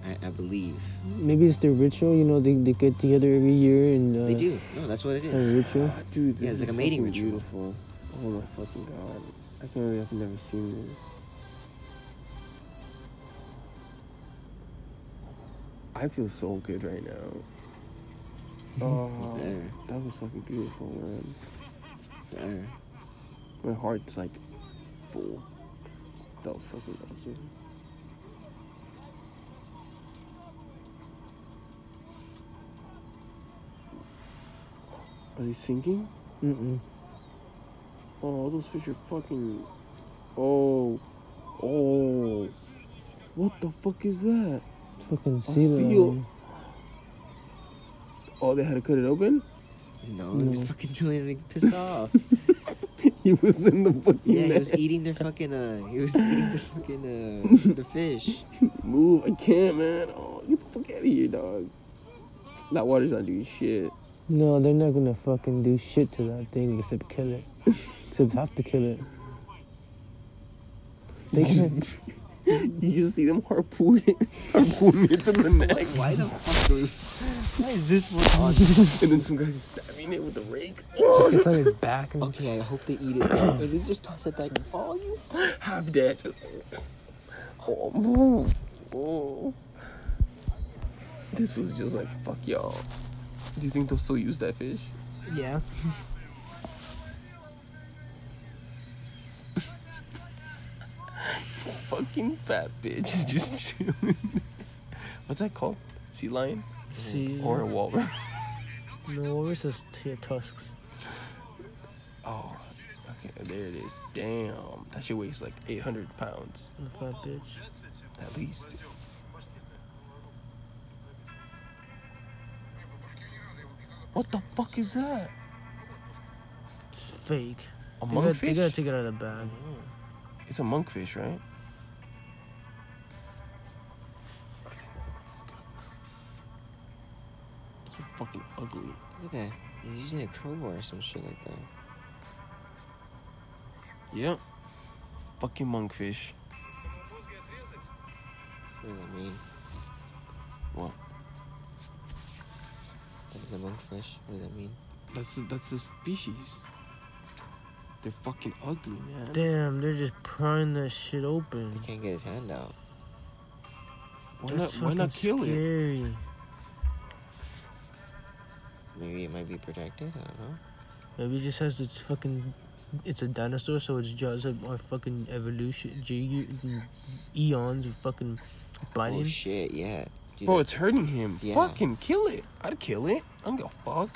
Speaker 2: I, I believe
Speaker 4: Maybe it's their ritual. You know, they, they get together every year and uh,
Speaker 2: they do. No, that's what it
Speaker 4: is. a ritual.
Speaker 1: Ah, dude, this
Speaker 2: Yeah, it's like a mating ritual.
Speaker 1: Beautiful. Oh my fucking god. I can't believe I've never seen this. I feel so good right now. [LAUGHS] Oh,
Speaker 2: better.
Speaker 1: that was fucking beautiful, man.
Speaker 2: Better.
Speaker 1: My heart's like full. That was fucking awesome. Are they sinking?
Speaker 4: Mm-mm.
Speaker 1: Oh, those fish are fucking. Oh, oh. What the fuck is that?
Speaker 4: Fucking
Speaker 1: A seal. Oh, they had to cut it open?
Speaker 2: No,
Speaker 4: No.
Speaker 2: they're fucking telling him to piss [LAUGHS] off.
Speaker 1: he was in the fucking
Speaker 2: Yeah, he was eating their fucking uh he was [LAUGHS] eating the fucking uh the fish.
Speaker 1: Move, I can't, man. Oh, get the fuck out of here, dog. That water's not doing shit.
Speaker 3: No, they're not gonna fucking do shit to that thing except kill it. [LAUGHS] except have to kill it. They can.
Speaker 1: You just see them harpoon it, harpoon it to the neck.
Speaker 2: Like, why the fuck? do- Why is this one on? [LAUGHS]
Speaker 1: and then some guys are stabbing it with a rake.
Speaker 3: Just gets on its back and
Speaker 2: Okay, I hope they eat it. [COUGHS] or they just toss it back. and Oh, you.
Speaker 1: Half dead. Oh, oh. This was just like, fuck y'all. Do you think they'll still use that fish?
Speaker 3: yeah. [LAUGHS]
Speaker 1: Fucking fat bitch is just chilling. [LAUGHS] What's that called? Sea lion?
Speaker 3: See,
Speaker 1: Or a walrus? [LAUGHS]
Speaker 3: no, where's those t- tusks?
Speaker 1: Oh, okay, there it is. Damn, that shit weighs like 800 pounds
Speaker 3: The fat bitch.
Speaker 1: at least. What the fuck is that?
Speaker 3: It's fake.
Speaker 1: A
Speaker 3: They gotta, they
Speaker 1: monkfish?
Speaker 3: gotta take it out of the bag. Mm.
Speaker 1: It's a monkfish, right? It's so fucking ugly.
Speaker 2: Look at that. He's using a crowbar or some shit like that.
Speaker 1: Yep. Fucking monkfish.
Speaker 2: What does that mean?
Speaker 1: What?
Speaker 2: That is a monkfish. What does that mean?
Speaker 1: That's the, that's the species. They're fucking ugly, man.
Speaker 3: Damn, they're just prying that shit open.
Speaker 2: He can't get his hand out.
Speaker 1: Why not,
Speaker 3: That's
Speaker 1: why not
Speaker 3: fucking
Speaker 1: kill it?
Speaker 3: scary.
Speaker 2: Maybe it might be protected. I don't know.
Speaker 3: Maybe it just has its fucking. It's a dinosaur, so its jaws have are fucking evolution, ge- eons of fucking biting.
Speaker 2: Oh shit! Yeah. Dude,
Speaker 1: Bro, it's hurting him.
Speaker 2: Yeah.
Speaker 1: Fucking kill it. I'd kill it. I don't give a fuck.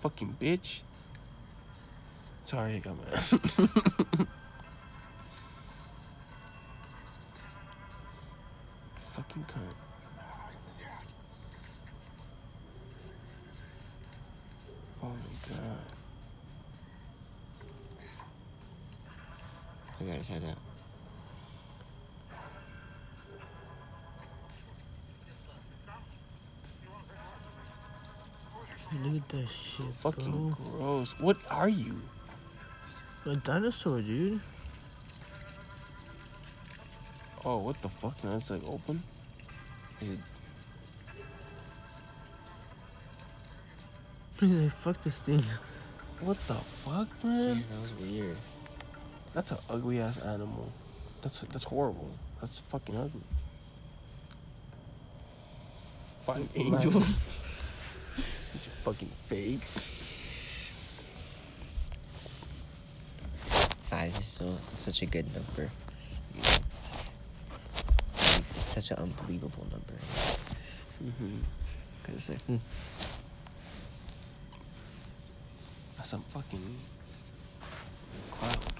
Speaker 1: Fucking bitch. Sorry, I got mad. [LAUGHS] Fucking cunt. Oh my god.
Speaker 2: I got his hand out.
Speaker 3: Look at that shit,
Speaker 1: Fucking
Speaker 3: bro.
Speaker 1: gross. What are you?
Speaker 3: A dinosaur, dude.
Speaker 1: Oh, what the fuck? Now it's like open? Is it [LAUGHS]
Speaker 3: He's like, fuck this thing.
Speaker 1: What the fuck, man?
Speaker 2: Damn, that was weird.
Speaker 1: That's an ugly ass animal. That's that's horrible. That's fucking ugly. Five angels. [LAUGHS] [LAUGHS] it's fucking fake.
Speaker 2: Five is so such a good number. It's, it's such an unbelievable number.
Speaker 1: Mm-hmm.
Speaker 2: Cause like, hmm,
Speaker 1: That's some fucking cloud.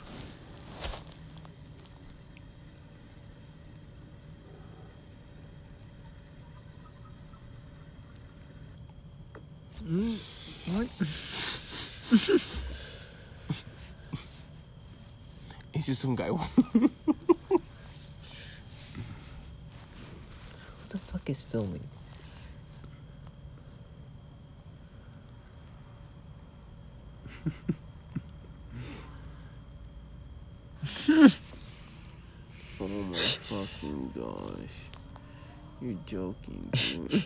Speaker 3: Mm, what? [LAUGHS]
Speaker 1: It's just some guy. [LAUGHS]
Speaker 2: who the fuck is filming?
Speaker 1: oh my fucking gosh. You're joking, dude.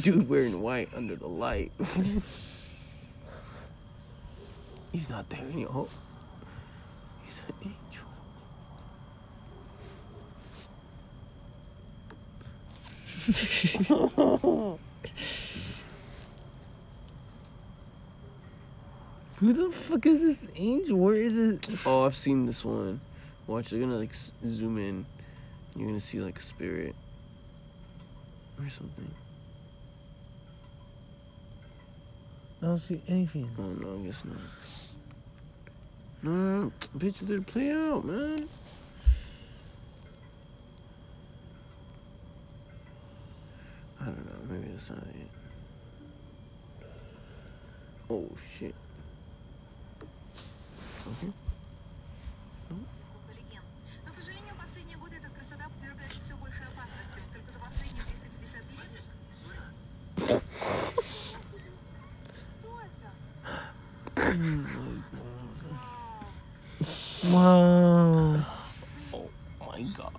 Speaker 1: [LAUGHS] Dude wearing white under the light. He's not there anymore. He's an angel.
Speaker 3: Who the fuck is this angel? Where is it?
Speaker 1: Oh, I've seen this one. Watch, they're gonna like zoom in. You're gonna see like a spirit or something.
Speaker 3: I don't see anything.
Speaker 1: Oh no, I guess not. No, it play out, man. I don't know. Maybe that's not it. Oh shit. Okay.
Speaker 4: Wow.
Speaker 1: Oh my god.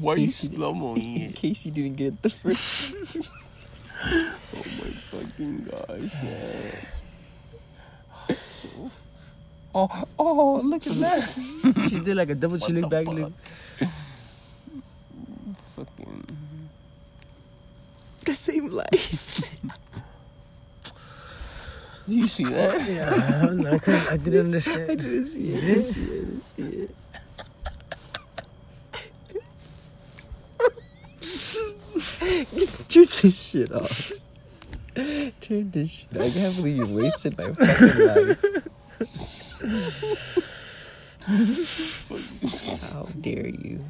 Speaker 1: Why are you slow
Speaker 2: In case you didn't get it the first. [LAUGHS]
Speaker 1: Oh my fucking gosh, man. Oh, oh, look at that. [LAUGHS]
Speaker 4: she did like a double
Speaker 1: What
Speaker 4: chilling
Speaker 1: the
Speaker 4: back
Speaker 1: fuck?
Speaker 4: look.
Speaker 1: Fucking.
Speaker 2: the same light.
Speaker 1: Do you see that?
Speaker 4: Yeah, I, couldn't, I didn't understand.
Speaker 2: I didn't see it.
Speaker 4: did? [LAUGHS]
Speaker 2: Turn this shit off. Turn this shit. I can't believe you wasted my fucking life. How dare you?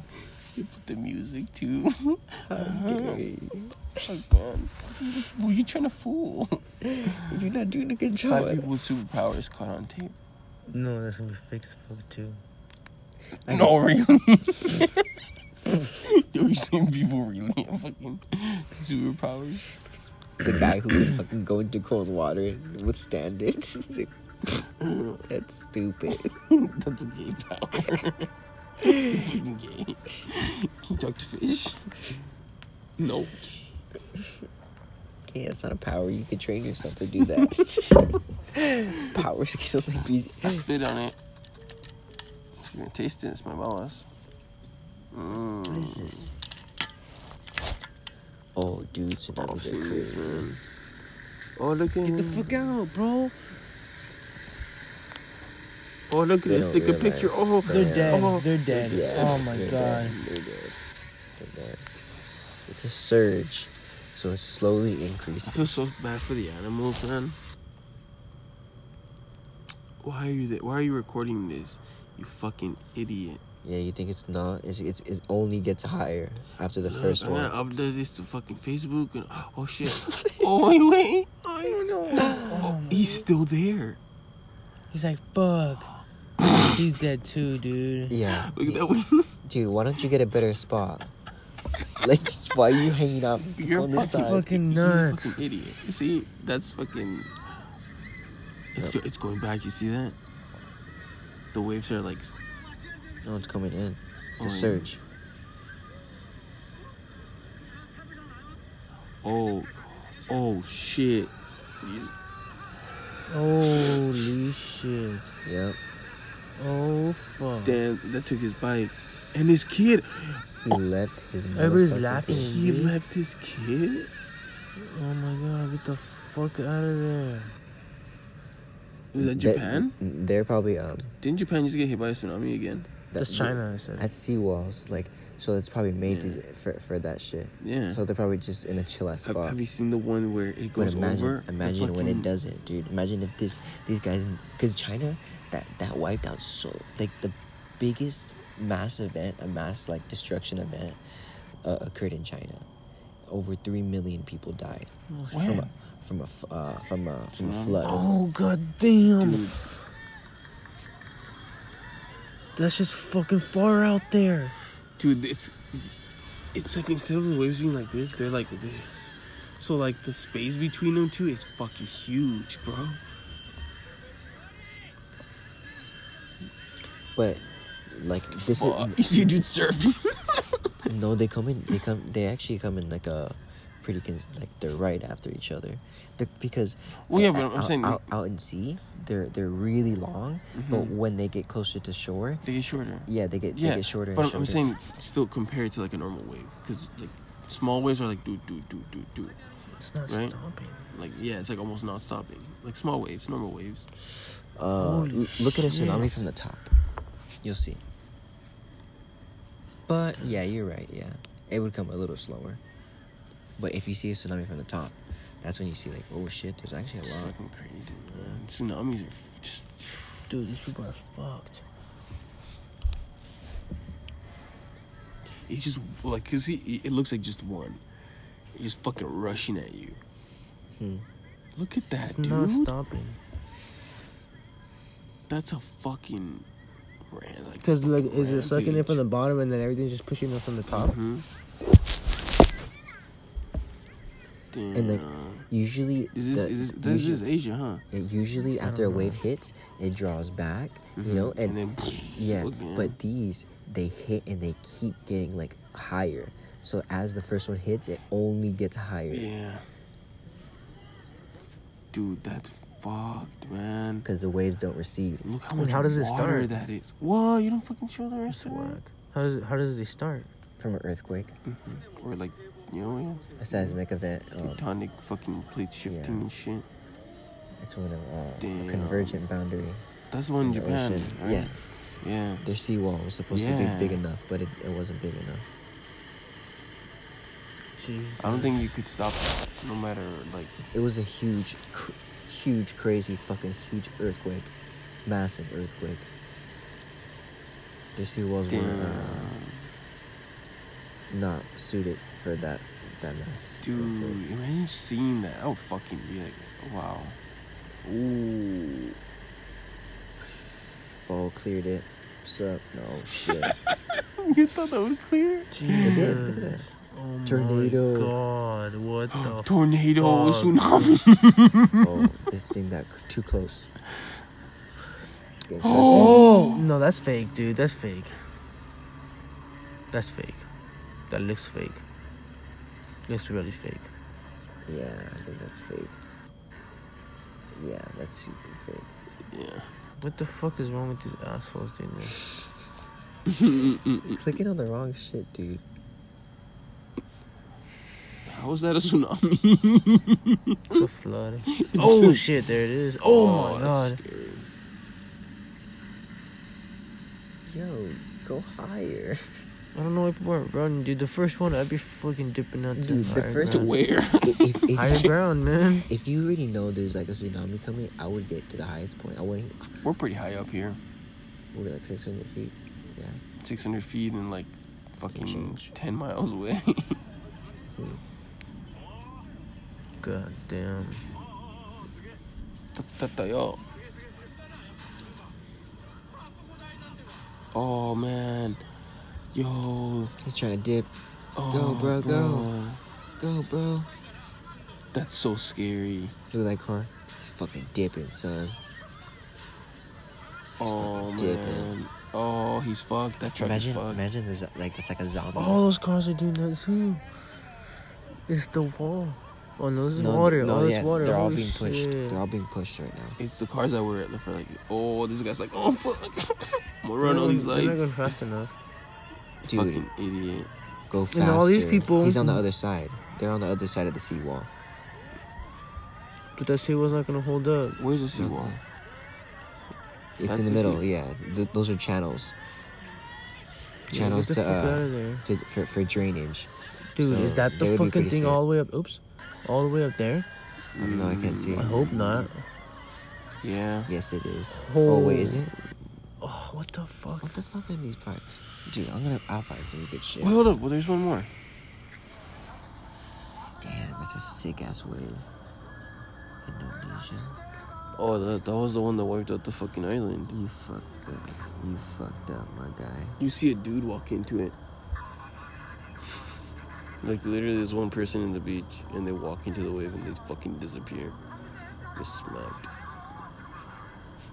Speaker 1: You put the music too.
Speaker 2: How [LAUGHS] oh, dare you?
Speaker 1: Oh god. Who are you trying to fool? [LAUGHS]
Speaker 2: You're not doing a good
Speaker 1: Five
Speaker 2: job.
Speaker 1: people with superpowers caught on tape.
Speaker 4: No, that's gonna be fake as fuck too.
Speaker 2: I
Speaker 1: no, really? [LAUGHS] [LAUGHS] Yo, you saying people really have fucking superpowers?
Speaker 2: The guy who can fucking go into cold water and withstand it. That's stupid.
Speaker 1: That's a gay power. You're fucking gay. Can you talk to fish? No.
Speaker 2: Yeah, it's not a power. You can train yourself to do that. Powers can only be.
Speaker 1: I spit on it. You're gonna taste it. It's my boss. Mm.
Speaker 2: What is this? Oh, dude,
Speaker 1: Oh,
Speaker 2: tsunamis are
Speaker 1: serious,
Speaker 2: crazy.
Speaker 1: man. Oh, look at
Speaker 2: Get the fuck out, bro.
Speaker 1: Oh, look at
Speaker 2: They
Speaker 1: this. Take a picture. Oh,
Speaker 4: They're
Speaker 2: Yeah.
Speaker 4: dead.
Speaker 1: Oh.
Speaker 4: They're dead.
Speaker 2: Yes,
Speaker 4: oh my
Speaker 2: they're
Speaker 4: god.
Speaker 2: dead. They're dead. They're dead. It's a surge, so it's slowly
Speaker 1: I
Speaker 2: increasing.
Speaker 1: feel so bad for the animals, man. Why are you there? Why are you recording this? You fucking idiot.
Speaker 2: Yeah, you think it's not? It's, it's it only gets higher after the
Speaker 1: Look,
Speaker 2: first
Speaker 1: I'm
Speaker 2: one.
Speaker 1: gonna upload this to fucking Facebook and oh, oh shit. [LAUGHS] oh wait, wait. I don't know. Oh, he's still there.
Speaker 4: He's like, fuck. He's dead too, dude.
Speaker 2: Yeah,
Speaker 1: Look at
Speaker 2: yeah.
Speaker 1: that window.
Speaker 2: dude. Why don't you get a better spot? Like, why are you hanging out [LAUGHS]
Speaker 1: You're
Speaker 2: on this
Speaker 1: fucking
Speaker 2: side?
Speaker 4: fucking
Speaker 1: He's a
Speaker 4: nuts.
Speaker 1: fucking idiot. You see, that's fucking. It's go, it's going back. You see that? The waves are like.
Speaker 2: No, it's coming in.
Speaker 1: Oh,
Speaker 2: The
Speaker 1: yeah.
Speaker 2: surge.
Speaker 1: Oh, oh shit. He's-
Speaker 4: Holy shit.
Speaker 2: Yep.
Speaker 4: Oh fuck.
Speaker 1: Damn, that took his bike, and his kid.
Speaker 2: He left his.
Speaker 4: Everybody's laughing.
Speaker 2: thing.
Speaker 1: He left his kid.
Speaker 4: Oh my god, get the fuck out of there.
Speaker 1: Was that Japan?
Speaker 2: They're probably um
Speaker 1: Didn't Japan just get hit by a tsunami again?
Speaker 4: That's
Speaker 2: that-
Speaker 4: China, I said.
Speaker 2: at seawalls. Like, so it's probably made
Speaker 1: Yeah.
Speaker 2: to, for for that shit.
Speaker 1: Yeah.
Speaker 2: So they're probably just in a chill ass spot.
Speaker 1: have you seen the one where it
Speaker 2: But
Speaker 1: goes
Speaker 2: imagine,
Speaker 1: over? the
Speaker 2: imagine when
Speaker 1: fucking-
Speaker 2: it doesn't, dude. Imagine if this these guys, because China, that that wiped out so like the biggest mass event, a mass like destruction event, uh, occurred in China. Over three million people died from a from a f- uh, from a from a flood.
Speaker 4: Oh god damn.
Speaker 1: Dude,
Speaker 4: That's just fucking far out there.
Speaker 1: dude, it's it's like instead of the waves being like this, they're like this. So like the space between them two is fucking huge, bro.
Speaker 2: But like this
Speaker 1: Fuck.
Speaker 2: is [LAUGHS]
Speaker 1: You dude surfing. [LAUGHS]
Speaker 2: no, they come in. They come. They actually come in like a pretty cons- like they're right after each other. They're, because
Speaker 1: Well, yeah, but I'm
Speaker 2: out,
Speaker 1: saying-
Speaker 2: out, out in sea, they're they're really long. But
Speaker 1: Mhm.
Speaker 2: when they get closer to shore,
Speaker 1: they get shorter.
Speaker 2: yeah, they get
Speaker 1: Yeah,
Speaker 2: they get shorter
Speaker 1: but I'm-
Speaker 2: shorter.
Speaker 1: I'm saying still compared to like a normal wave, because like small waves are like do do do do do.
Speaker 4: It's not
Speaker 1: Right?
Speaker 4: stopping.
Speaker 1: Like yeah, it's like almost not stopping. Like small waves, normal waves.
Speaker 2: Uh,
Speaker 4: Holy
Speaker 2: l- look at a tsunami from the top. You'll see. But yeah, you're right. Yeah, it would come a little slower. But if you see a tsunami from the top, that's when you see like, oh shit, there's actually a
Speaker 1: It's
Speaker 2: lot.
Speaker 1: fucking crazy, man. Tsunamis are just.
Speaker 4: Dude, these people are fucked.
Speaker 1: It's just like, cause he, it looks like just one. He's just fucking rushing at you.
Speaker 2: Hmm.
Speaker 1: Look at that,
Speaker 4: It's
Speaker 1: dude.
Speaker 4: not stopping.
Speaker 1: That's a fucking like.
Speaker 3: Because like, is it sucking it from the bottom and then everything's just pushing it from the top?
Speaker 1: Mhm.
Speaker 2: And, like, Usually,
Speaker 1: Is this
Speaker 2: the-
Speaker 1: is this, this
Speaker 2: usually,
Speaker 1: is Asia, huh?
Speaker 2: it usually after a wave hits, it draws back, you
Speaker 1: Mhm.
Speaker 2: know, and,
Speaker 1: then
Speaker 2: yeah.
Speaker 1: again.
Speaker 2: But these they hit and they keep getting like higher. So as the first one hits, it only gets higher
Speaker 1: yeah. Dude, that's fucked, man.
Speaker 2: because the waves don't recede.
Speaker 1: Look how
Speaker 3: And
Speaker 1: much
Speaker 3: how does it
Speaker 1: water
Speaker 3: start?
Speaker 1: that is. Whoa, you don't fucking show the rest
Speaker 3: That's
Speaker 1: of it.
Speaker 3: How does it, how does it start?
Speaker 2: From an earthquake,
Speaker 1: Mhm. Or like, you know,
Speaker 2: a seismic event,
Speaker 1: yeah,
Speaker 2: um,
Speaker 1: tectonic fucking plate shifting
Speaker 2: Yeah.
Speaker 1: and shit.
Speaker 2: it's one of uh, a
Speaker 1: Damn.
Speaker 2: convergent boundary.
Speaker 1: That's the one in
Speaker 2: in
Speaker 1: Japan,
Speaker 2: ocean.
Speaker 1: right?
Speaker 2: Yeah,
Speaker 1: Yeah.
Speaker 2: their seawall was supposed to be big enough, but it, it wasn't big enough.
Speaker 3: Jesus.
Speaker 1: I don't think you could stop that, no matter like.
Speaker 2: It was a huge, cr- huge, crazy, fucking huge earthquake, massive earthquake. Their seawalls were
Speaker 1: Damn.
Speaker 2: uh, not suited for that that mass.
Speaker 1: Dude,
Speaker 2: earthquake.
Speaker 1: imagine seeing that. I would fucking be like, wow. Ooh.
Speaker 2: Oh, cleared it. What's up? No shit. [LAUGHS]
Speaker 1: you thought that was clear?
Speaker 2: It did, look at that.
Speaker 3: Jesus. Oh
Speaker 2: Tornado.
Speaker 3: my god, what [GASPS] the
Speaker 1: Tornado,
Speaker 3: fuck?
Speaker 1: tsunami. [LAUGHS]
Speaker 2: Oh, this thing got too close. It's getting sucked in.
Speaker 3: Oh no, that's fake, dude. That's fake. That's fake. That looks fake. Looks really fake.
Speaker 2: Yeah, I think that's fake. Yeah, that's super fake.
Speaker 1: yeah.
Speaker 3: What the fuck is wrong with these assholes doing this? [LAUGHS]
Speaker 2: Clicking on the wrong shit, dude.
Speaker 1: How was that a tsunami?
Speaker 3: It's a flood. Oh shit, there it is. Oh, oh
Speaker 1: my
Speaker 3: god.
Speaker 1: scary.
Speaker 2: Yo, go higher.
Speaker 3: I don't know why people aren't running, dude. The first one, I'd be fucking dipping out to
Speaker 2: Dude, the
Speaker 3: higher
Speaker 2: first
Speaker 3: ground.
Speaker 1: where?
Speaker 2: if, if, [LAUGHS]
Speaker 3: higher
Speaker 2: if,
Speaker 3: ground, man.
Speaker 2: if you already know there's like a tsunami coming, I would get to the highest point. I wouldn't.
Speaker 1: We're pretty high up here.
Speaker 2: We're like 600 feet. Yeah.
Speaker 1: 600 feet and like fucking 10 miles away. [LAUGHS] Hmm.
Speaker 3: God damn.
Speaker 1: Yo. Oh man. Yo.
Speaker 2: He's trying to dip.
Speaker 1: Oh,
Speaker 2: bro, go. Go, bro.
Speaker 1: That's so scary.
Speaker 2: Look at that car. He's fucking dipping, son. He's
Speaker 1: Oh
Speaker 2: fucking dipping.
Speaker 1: man. Oh, he's fucked. That truck
Speaker 2: Imagine,
Speaker 1: is fucked.
Speaker 2: imagine there's like it's like a zombie.
Speaker 3: All those cars are doing that too. It's the wall. Oh no, this is
Speaker 2: no,
Speaker 3: water.
Speaker 2: no,
Speaker 3: oh,
Speaker 2: yeah,
Speaker 3: it's water.
Speaker 2: they're all
Speaker 3: Holy
Speaker 2: being pushed.
Speaker 3: shit.
Speaker 2: They're all being pushed right now.
Speaker 1: It's the cars that were for like. Oh, this guy's like, oh fuck. [LAUGHS] I'm gonna
Speaker 3: They're
Speaker 1: run
Speaker 3: not
Speaker 1: all these
Speaker 3: lights. They're not going fast enough.
Speaker 2: Dude,
Speaker 1: Fucking idiot.
Speaker 2: go faster.
Speaker 3: And all these people-
Speaker 2: He's on the other side. They're on the other side of the seawall.
Speaker 3: But that shit was not gonna hold up.
Speaker 1: Where's the seawall?
Speaker 2: It's
Speaker 1: That's
Speaker 2: in the
Speaker 1: the
Speaker 2: middle.
Speaker 1: sea-
Speaker 2: Yeah, Th- those are channels. Channels
Speaker 3: get the
Speaker 2: to uh,
Speaker 3: out of there.
Speaker 2: to for, for drainage.
Speaker 3: Dude,
Speaker 2: So,
Speaker 3: is that the fucking thing
Speaker 2: safe.
Speaker 3: all the way up? Oops. All the way up there?
Speaker 2: I don't know. I can't see.
Speaker 3: Mm, I hope not.
Speaker 1: Yeah.
Speaker 2: Yes, it is. Oh wait, is it?
Speaker 3: Oh, what the fuck?
Speaker 2: What the fuck are these parts? Dude, I'm gonna. I'll find some good shit.
Speaker 1: Wait, hold up. Well, there's one more.
Speaker 2: Damn, that's a sick ass wave. Indonesia.
Speaker 1: Oh, that, that was the one that wiped out the fucking island.
Speaker 2: You fucked up. You fucked up, my guy.
Speaker 1: You see a dude walk into it. Like literally, there's one person in the beach, and they walk into the wave, and they fucking disappear. Just smacked.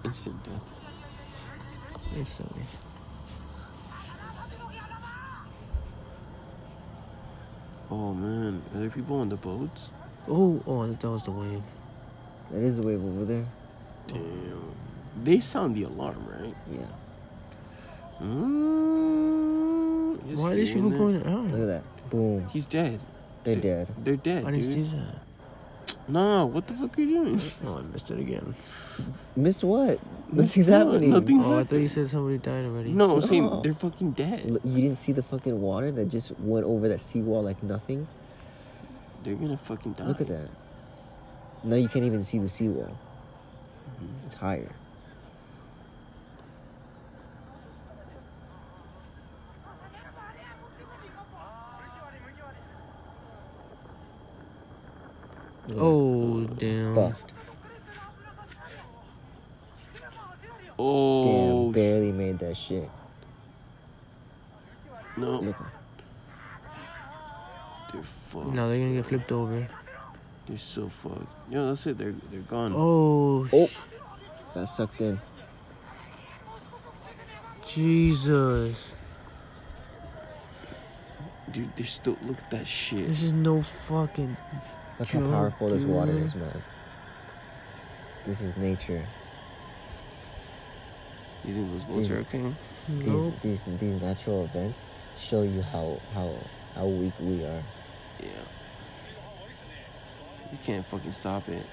Speaker 1: Instant death.
Speaker 3: Instantly.
Speaker 1: Oh man, are there people on the boats?
Speaker 3: Oh, oh, I thought that was the wave.
Speaker 2: That is the wave over there.
Speaker 1: Damn. They sound the alarm, right?
Speaker 2: Yeah.
Speaker 1: Mm, just
Speaker 3: Why are these
Speaker 1: hearing
Speaker 3: people
Speaker 1: that.
Speaker 3: going
Speaker 2: Look at that. Boom.
Speaker 1: He's dead.
Speaker 2: They're dead.
Speaker 1: They're dead.
Speaker 3: I didn't
Speaker 1: dude.
Speaker 3: see that.
Speaker 1: No, what the fuck are you doing?
Speaker 3: Oh, I missed it again.
Speaker 2: Missed what? Nothing's
Speaker 1: No,
Speaker 2: happening.
Speaker 1: nothing-
Speaker 3: Oh, I thought you said somebody died already.
Speaker 1: No, I'm saying
Speaker 2: No.
Speaker 1: they're fucking dead.
Speaker 2: L- You didn't see the fucking water that just went over that seawall like nothing?
Speaker 1: They're gonna fucking die.
Speaker 2: Look at that. Now you can't even see the seawall. Mm-hmm. It's higher.
Speaker 3: Oh, damn.
Speaker 2: Fucked.
Speaker 1: Oh Oh,
Speaker 2: barely made that shit.
Speaker 1: No,
Speaker 2: Look,
Speaker 1: they're fucked.
Speaker 3: No, they're gonna get flipped over.
Speaker 1: They're so fucked. Yo, that's it. They're they're gone.
Speaker 3: Oh,
Speaker 2: Oh. got sucked in.
Speaker 3: Jesus.
Speaker 1: Dude, they're still. Look at that shit.
Speaker 3: This is no fucking.
Speaker 2: Look how powerful this water is, man. This is nature.
Speaker 1: You think those boats are okay?
Speaker 3: Nope.
Speaker 2: These these these natural events show you how how how weak we are.
Speaker 1: Yeah. You can't fucking stop it.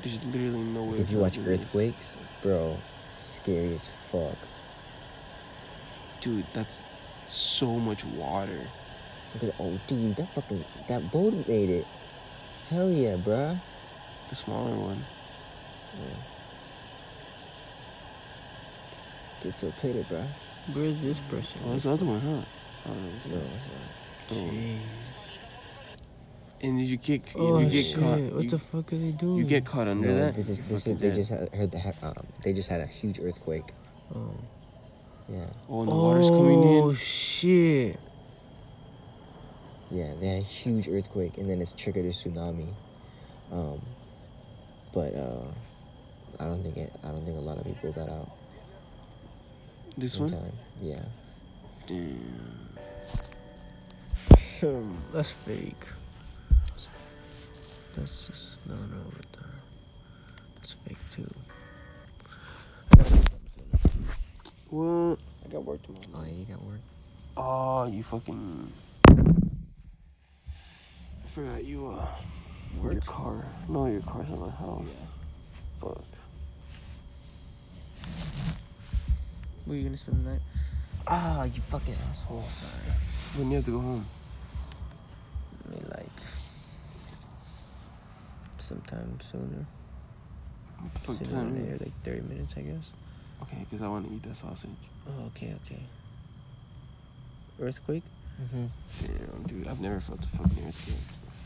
Speaker 1: There's literally no way.
Speaker 2: If you watch
Speaker 1: stopping this.
Speaker 2: earthquakes, bro, scary as fuck.
Speaker 1: dude, that's so much water.
Speaker 2: Look at oh dude, that fucking that boat made it. Hell yeah, bruh.
Speaker 1: The smaller one.
Speaker 2: Get so pitted, bruh.
Speaker 3: Where's this person?
Speaker 1: Oh, that's the other one, huh? Oh,
Speaker 2: No,
Speaker 1: Oh.
Speaker 3: Jeez.
Speaker 1: And if you get,
Speaker 3: Oh
Speaker 1: you get
Speaker 3: shit!
Speaker 1: caught,
Speaker 3: what
Speaker 1: you,
Speaker 3: the fuck are they doing?
Speaker 1: you get caught under.
Speaker 2: No,
Speaker 1: that.
Speaker 2: this is this is they just had, heard the um they just had a huge earthquake.
Speaker 3: Oh.
Speaker 2: Yeah,
Speaker 1: Oh, and the water's coming in.
Speaker 3: Oh shit!
Speaker 2: Yeah, they had a huge earthquake and then it's triggered a tsunami. Um, but uh, I don't think it. I don't think a lot of people got out
Speaker 1: This
Speaker 2: in
Speaker 1: one.
Speaker 2: time. Yeah.
Speaker 1: Damn. [SIGHS]
Speaker 3: That's fake. That's just not over there. That's fake too.
Speaker 1: What? I got work tomorrow.
Speaker 2: Oh, yeah, you got work.
Speaker 1: Oh, you fucking. I forgot you, uh. Your car. No, your car's at my house. Yeah. Fuck.
Speaker 3: Where are you gonna spend the night?
Speaker 2: Ah, you fucking asshole. Sorry.
Speaker 1: When you have to go home?
Speaker 3: Maybe like sometime sooner.
Speaker 1: What the fuck
Speaker 3: Sooner
Speaker 1: that
Speaker 3: than
Speaker 1: mean?
Speaker 3: later, like thirty minutes, I guess.
Speaker 1: Okay, because I want to eat that sausage.
Speaker 3: Oh, okay, okay. Earthquake?
Speaker 2: Mm-hmm.
Speaker 1: Damn, dude, I've never felt a fucking earthquake.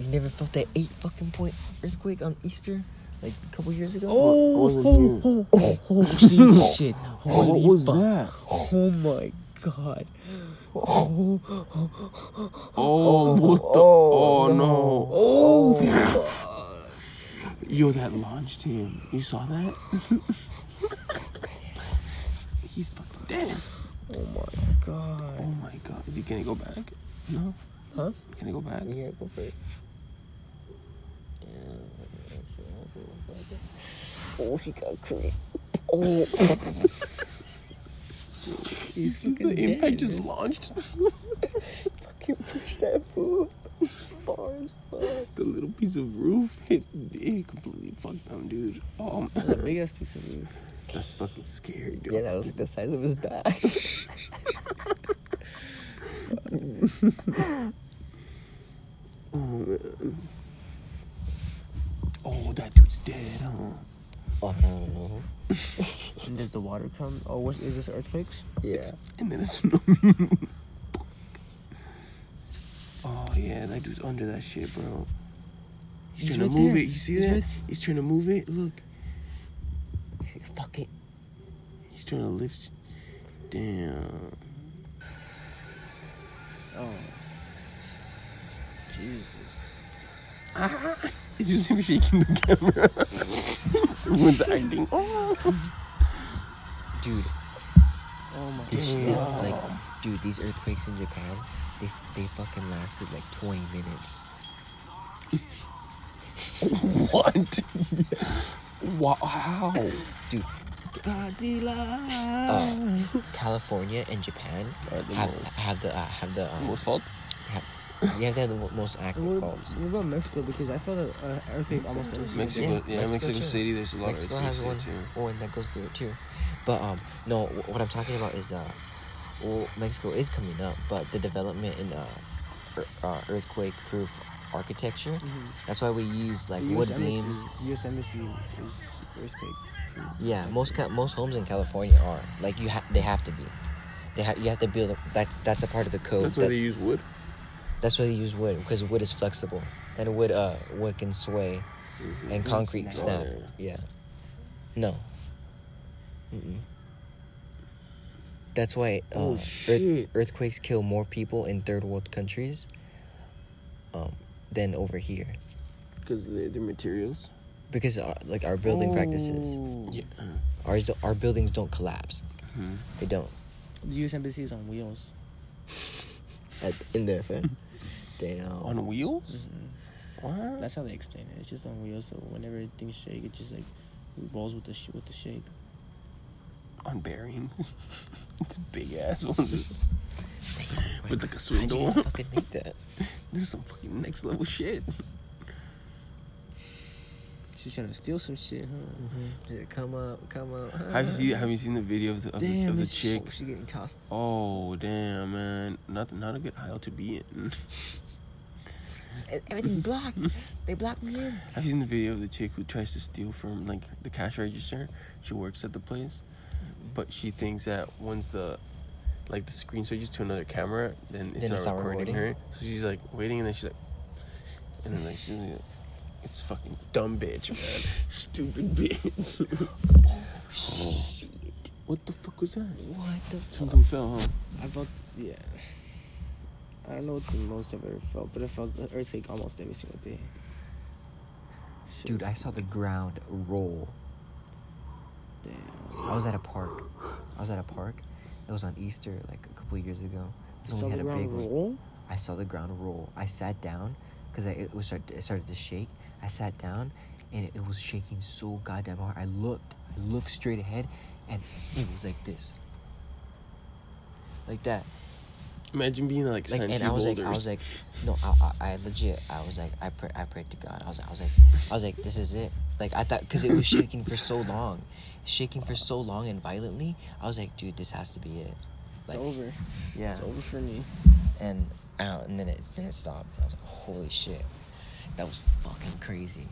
Speaker 2: You never felt that eight fucking point earthquake on Easter, like a couple years ago?
Speaker 1: I wasn't here.
Speaker 3: oh, [LAUGHS] oh, holy shit! Holy
Speaker 1: what was
Speaker 3: fuck!
Speaker 1: that?
Speaker 3: Oh my god! Oh, oh,
Speaker 1: Oh, what the?
Speaker 2: oh,
Speaker 1: Oh, no.
Speaker 3: oh! oh.
Speaker 1: Yo, that launched him. You saw that? [LAUGHS] He's fucking dead.
Speaker 3: Oh my god.
Speaker 1: Oh my god. You can I go back? No.
Speaker 3: Huh?
Speaker 1: Can I go back?
Speaker 2: Yeah, go for it. Oh, he got creepy. Oh,
Speaker 1: You see the impact just launched?
Speaker 2: fucking push that fool far as fuck.
Speaker 1: the little piece of roof hit it completely fucked them, dude. Oh man.
Speaker 3: big ass piece of roof.
Speaker 1: That's fucking scary, dude.
Speaker 2: Yeah, that was like the size of his back. [LAUGHS] [LAUGHS]
Speaker 1: Oh man. Oh, that dude's dead, huh?
Speaker 2: oh, I don't know.
Speaker 3: And does the water come? Oh, what is this earthquakes?
Speaker 2: Yeah.
Speaker 1: And then a tsunami. oh yeah, that dude's under that shit, bro. He's,
Speaker 3: He's
Speaker 1: trying
Speaker 3: right
Speaker 1: to move
Speaker 3: there.
Speaker 1: it. You see
Speaker 3: He's
Speaker 1: that?
Speaker 3: right-
Speaker 1: He's trying to move it. Look,
Speaker 2: Fuck it.
Speaker 1: he's trying to lift. Damn.
Speaker 3: Oh. Jesus.
Speaker 1: Ah, it's just him shaking the camera. [LAUGHS] Everyone's acting. Oh.
Speaker 2: Dude,
Speaker 3: Oh my
Speaker 2: this shit, like, dude, these earthquakes in Japan, they, they fucking lasted like 20 minutes. [LAUGHS]
Speaker 1: What? Wow. How?
Speaker 2: Dude,
Speaker 1: Godzilla.
Speaker 2: uh, California and Japan
Speaker 1: the
Speaker 2: have,
Speaker 1: most-
Speaker 2: have the, uh, have the, um,
Speaker 1: Most faults?
Speaker 2: You have to have the mo- most active
Speaker 3: What,
Speaker 2: faults.
Speaker 3: what about Mexico? Because I felt an uh, earthquake almost every single
Speaker 1: Mexico,
Speaker 3: day.
Speaker 1: yeah,
Speaker 2: Mexico
Speaker 1: Mexico. City. There's a lot
Speaker 2: Mexico
Speaker 1: of
Speaker 2: has one,
Speaker 1: earthquakes there, too.
Speaker 2: one that goes through it too. But um, no, wh- what I'm talking about is uh, well, Mexico is coming up, but the development in uh, ear- uh earthquake-proof architecture.
Speaker 3: Mhm.
Speaker 2: That's why we use like
Speaker 3: The
Speaker 2: wood
Speaker 3: US
Speaker 2: beams.
Speaker 3: Embassy, U.S. Embassy is earthquake. proof.
Speaker 2: Yeah, most ca- most homes in California are like you have. They have to be. They have. You have to build. That's that's a part of the code.
Speaker 1: That's why
Speaker 2: that-
Speaker 1: they use wood.
Speaker 2: That's why they use wood because wood is flexible and wood uh wood can sway and concrete snap.
Speaker 1: Snap.
Speaker 2: Yeah. No. Mm-mm. That's why uh,
Speaker 4: Oh,
Speaker 2: earth, earthquakes kill more people in third world countries um, than over here
Speaker 1: Because they're, they're materials.
Speaker 2: because uh, like our building practices,
Speaker 4: Oh.
Speaker 1: Yeah.
Speaker 2: ours do- our buildings don't collapse.
Speaker 1: Mhm.
Speaker 2: They don't.
Speaker 3: The U.S. embassy is on wheels.
Speaker 2: At, in there, fair. [LAUGHS] Damn.
Speaker 1: On wheels? Mm-hmm. What?
Speaker 3: That's how they explain it. It's just on wheels, so whenever things shake, it just like rolls with the sh- with the shake.
Speaker 1: On bearings. [LAUGHS] it's big ass ones. [LAUGHS] With like a
Speaker 2: How'd
Speaker 1: swing
Speaker 2: you fucking make that? [LAUGHS]
Speaker 1: This is some fucking next level shit.
Speaker 3: She's trying to steal some shit, huh? Mm-hmm.
Speaker 2: Yeah, come up, come up.
Speaker 1: Have you seen Have you seen the video of the of, the, of the chick?
Speaker 2: She getting tossed.
Speaker 1: Oh damn, man! Not not a good aisle to be in.
Speaker 2: Everything blocked. they blocked me in.
Speaker 1: Have you seen the video of the chick who tries to steal from like the cash register? She works at the place, but she thinks that once the like the screen switches to another camera, then it's
Speaker 2: Then
Speaker 1: not
Speaker 2: it's not
Speaker 1: recording
Speaker 2: recording?
Speaker 1: her. So she's like waiting, and then she's like, and then like she's like, it's fucking dumb bitch, man, stupid bitch. [LAUGHS]
Speaker 2: oh, Shit.
Speaker 1: what the fuck was that?
Speaker 2: What the fuck?
Speaker 1: Something fell, huh?
Speaker 3: I felt, yeah. I don't know what the most I've ever felt, but I felt the earthquake almost every single day.
Speaker 2: Dude, I saw the ground roll.
Speaker 3: Damn.
Speaker 2: I was at a park. I was at a park. It was on Easter, like a couple years ago. So we had a big
Speaker 3: roll?
Speaker 2: I saw the ground roll. I sat down because it was start, it started to shake. I sat down, and it, it was shaking so goddamn hard. I looked, I looked straight ahead, and it was like this, like that.
Speaker 1: Imagine being like,
Speaker 2: Like, and I was like. I was like, no, I, I, I legit, I was like, I pray, I prayed to God. I was, I was like, I was like, this is it. Like I thought, because it was shaking for so long, shaking for so long and violently. I was like, dude, this has to be it. Like,
Speaker 3: it's over.
Speaker 2: yeah.
Speaker 3: It's over for me.
Speaker 2: and out, and then it then it stopped. And I was like, holy shit, that was fucking crazy.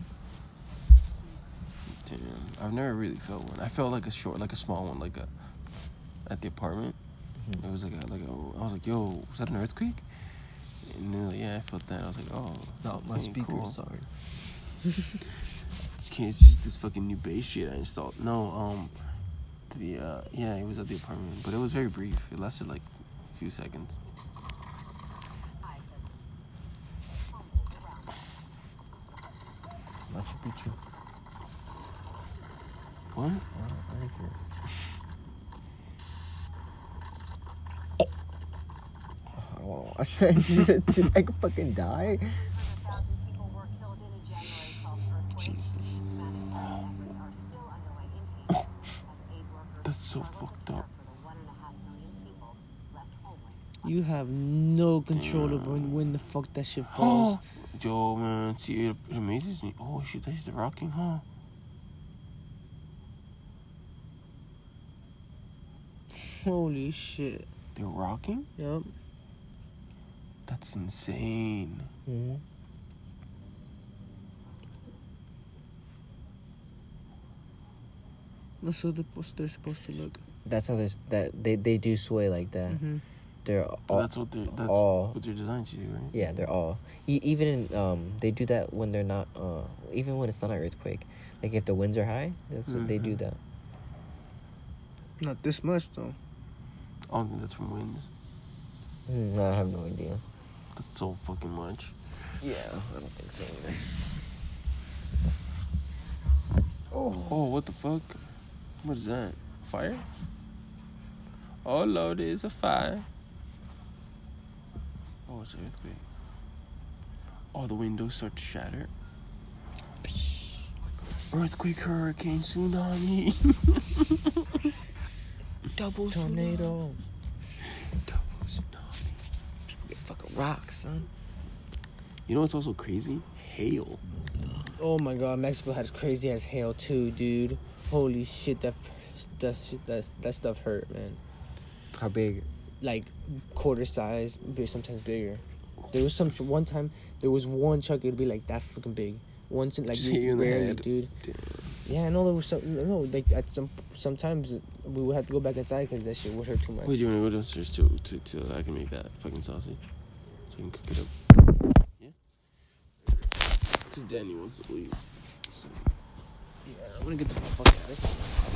Speaker 1: Damn, I've never really felt one. I felt like a short, like a small one, like a at the apartment. It was like a, like a, I was like, yo, was that an earthquake? And they're like, yeah, I felt that. I was like, oh, okay, cool.
Speaker 2: sorry.
Speaker 1: It's, just this fucking new bass shit I installed. No, um, the uh, yeah, it was at the apartment, but it was very brief. It lasted like a few seconds.
Speaker 2: Machu Picchu.
Speaker 1: What,
Speaker 2: what is this? Oh, I don't wanna watch that. Did, did I fucking die?
Speaker 1: That's so fucked up.
Speaker 3: You have no control over when, when the fuck that shit falls. [GASPS]
Speaker 1: Yo, man, see, it, it amazes me. Oh shit, that's the rocking, huh?
Speaker 3: Holy shit.
Speaker 1: They're rocking?
Speaker 3: Yup.
Speaker 1: That's insane.
Speaker 2: Mm-hmm.
Speaker 3: That's how they're supposed, they're supposed to look.
Speaker 2: That's how this that they they do sway like that.
Speaker 3: Mm-hmm.
Speaker 2: They're
Speaker 1: But
Speaker 2: all
Speaker 1: that's what they're that's
Speaker 2: all
Speaker 1: what they're designed to do, right?
Speaker 2: yeah they're all e- even in, um they do that when they're not uh even when it's not an earthquake like if the winds are high that's they do
Speaker 1: Mhm.
Speaker 2: that.
Speaker 3: Not this much though.
Speaker 1: I don't think that's from winds.
Speaker 2: Mm, I have no idea.
Speaker 1: That's so fucking much.
Speaker 2: Yeah, I don't think so either.
Speaker 1: Oh, Oh, what the fuck? What is that? Fire? Oh lord, it's a fire. Oh, it's an earthquake. Oh, the windows start to shatter. Earthquake, hurricane, tsunami. [LAUGHS]
Speaker 2: Double
Speaker 3: Tornado.
Speaker 1: Double tsunami.
Speaker 2: Get fucking rocks, son.
Speaker 1: You know what's also crazy? Hail.
Speaker 3: Oh my god, Mexico has crazy as hail too, dude. Holy shit, that that shit, that that stuff hurt, man.
Speaker 2: How big?
Speaker 3: Like quarter size, but sometimes bigger. There was some one time there was one chunk it'd be like that freaking big. Once in like
Speaker 1: Just hit you in the
Speaker 3: rarely,
Speaker 1: head.
Speaker 3: dude.
Speaker 1: Damn.
Speaker 3: Yeah, I know there was some. No, like at some sometimes we would have to go back inside because that shit would hurt too much.
Speaker 1: Wait, do you want to go downstairs too, to, to I can make that fucking sausage, so you can cook it up. Yeah. Cause Danny wants to leave.
Speaker 3: Yeah, I'm gonna get the fuck out of here.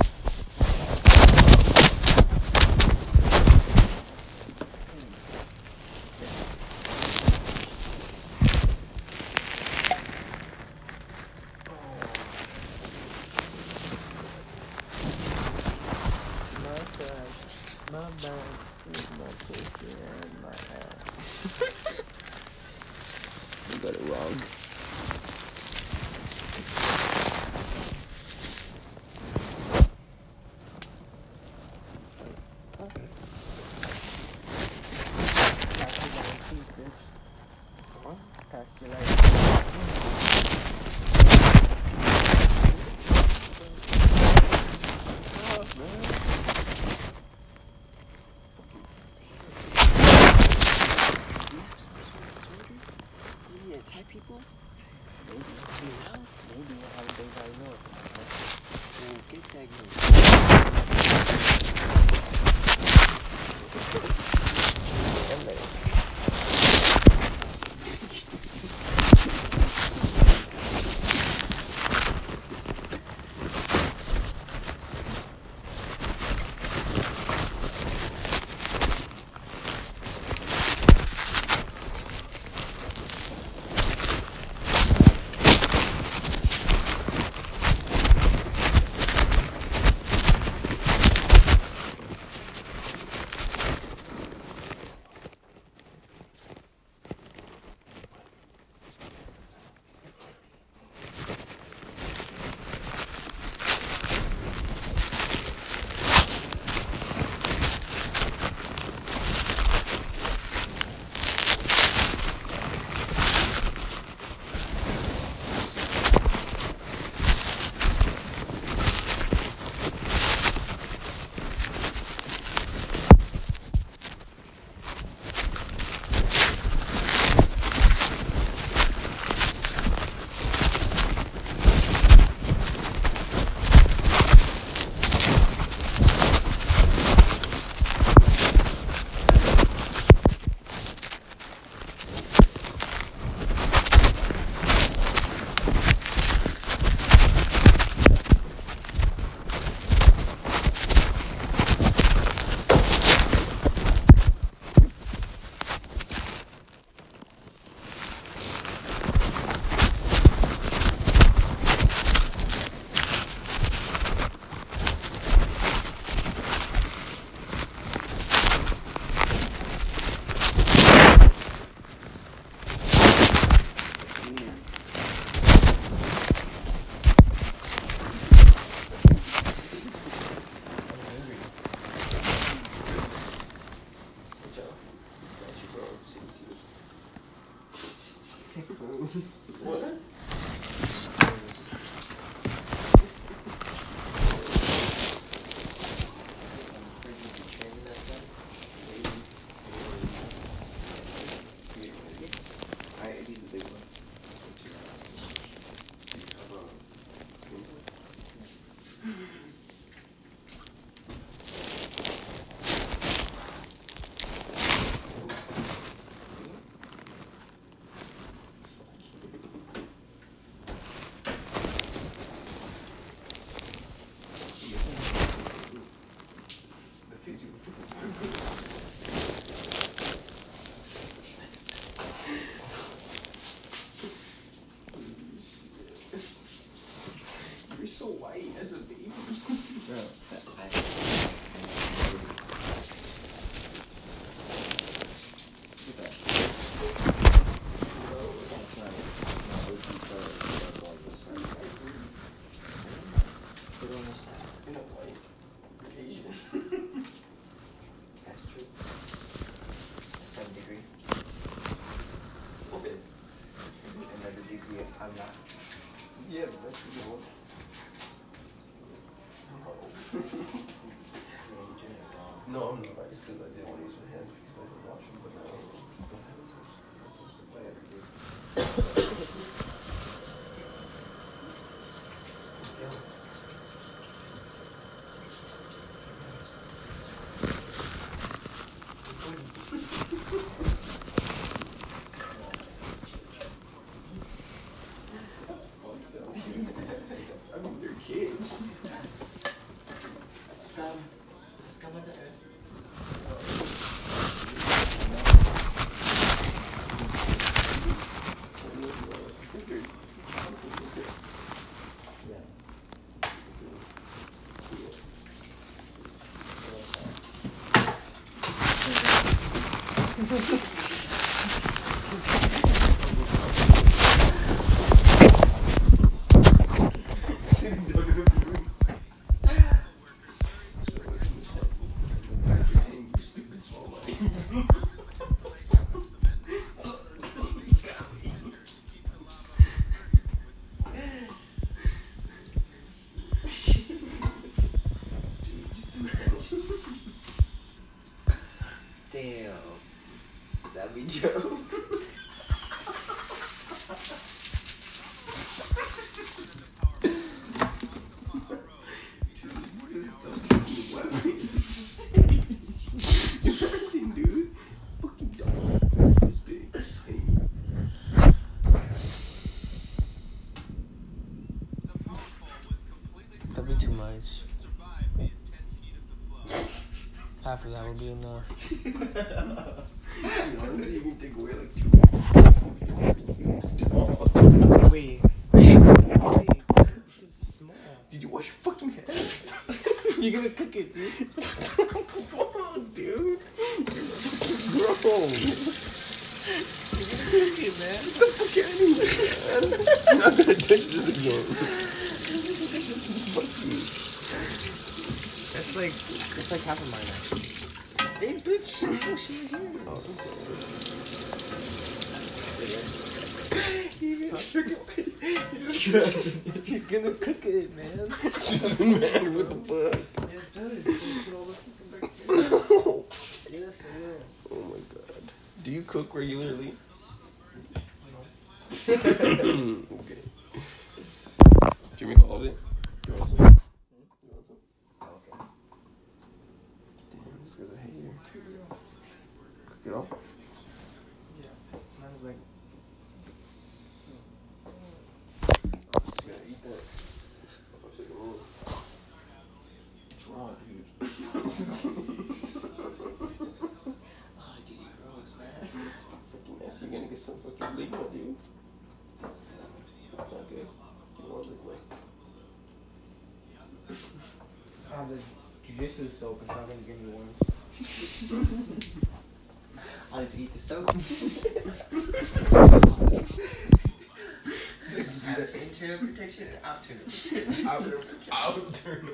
Speaker 2: You're so white as a baby. Bro, I. Look [LAUGHS]
Speaker 3: much. Half of that would be enough.
Speaker 1: Dude, [LAUGHS] honestly, you can take away like two. Dog.
Speaker 3: Wait. Wait. This is small.
Speaker 1: Did you wash your fucking hands? [LAUGHS]
Speaker 3: You're gonna cook it, dude. [LAUGHS]
Speaker 1: Whoa, dude. You're fucking
Speaker 3: Cook it, man.
Speaker 1: Get the fuck out of here, man. I'm not gonna touch this again. Fuck you.
Speaker 3: That's like that's like half of mine. Actually. Hey, bitch. Oh, she here.
Speaker 1: Oh, sorry. [LAUGHS]
Speaker 3: You're gonna cook it, man. [LAUGHS] [LAUGHS]
Speaker 1: This is a man with a bug.
Speaker 3: Yes, I will.
Speaker 1: Oh my god. Do you cook regularly? okay. Did you make all of it? You want some? You want some? Okay. Damn, this guy's a hater. Get off.
Speaker 3: Mine's like
Speaker 1: You gotta eat that. If I take a roll. It's raw, dude.
Speaker 2: Oh, dude, gross, man.
Speaker 1: fucking mess. You're gonna get some fucking ligma, dude. It's not good. You want ligma.
Speaker 3: I have the jujitsu soap. It's not gonna give me worms. [LAUGHS]
Speaker 2: I'll just eat the soap. [LAUGHS] Have internal protection and outer.
Speaker 1: Outer, outer, [LAUGHS] no.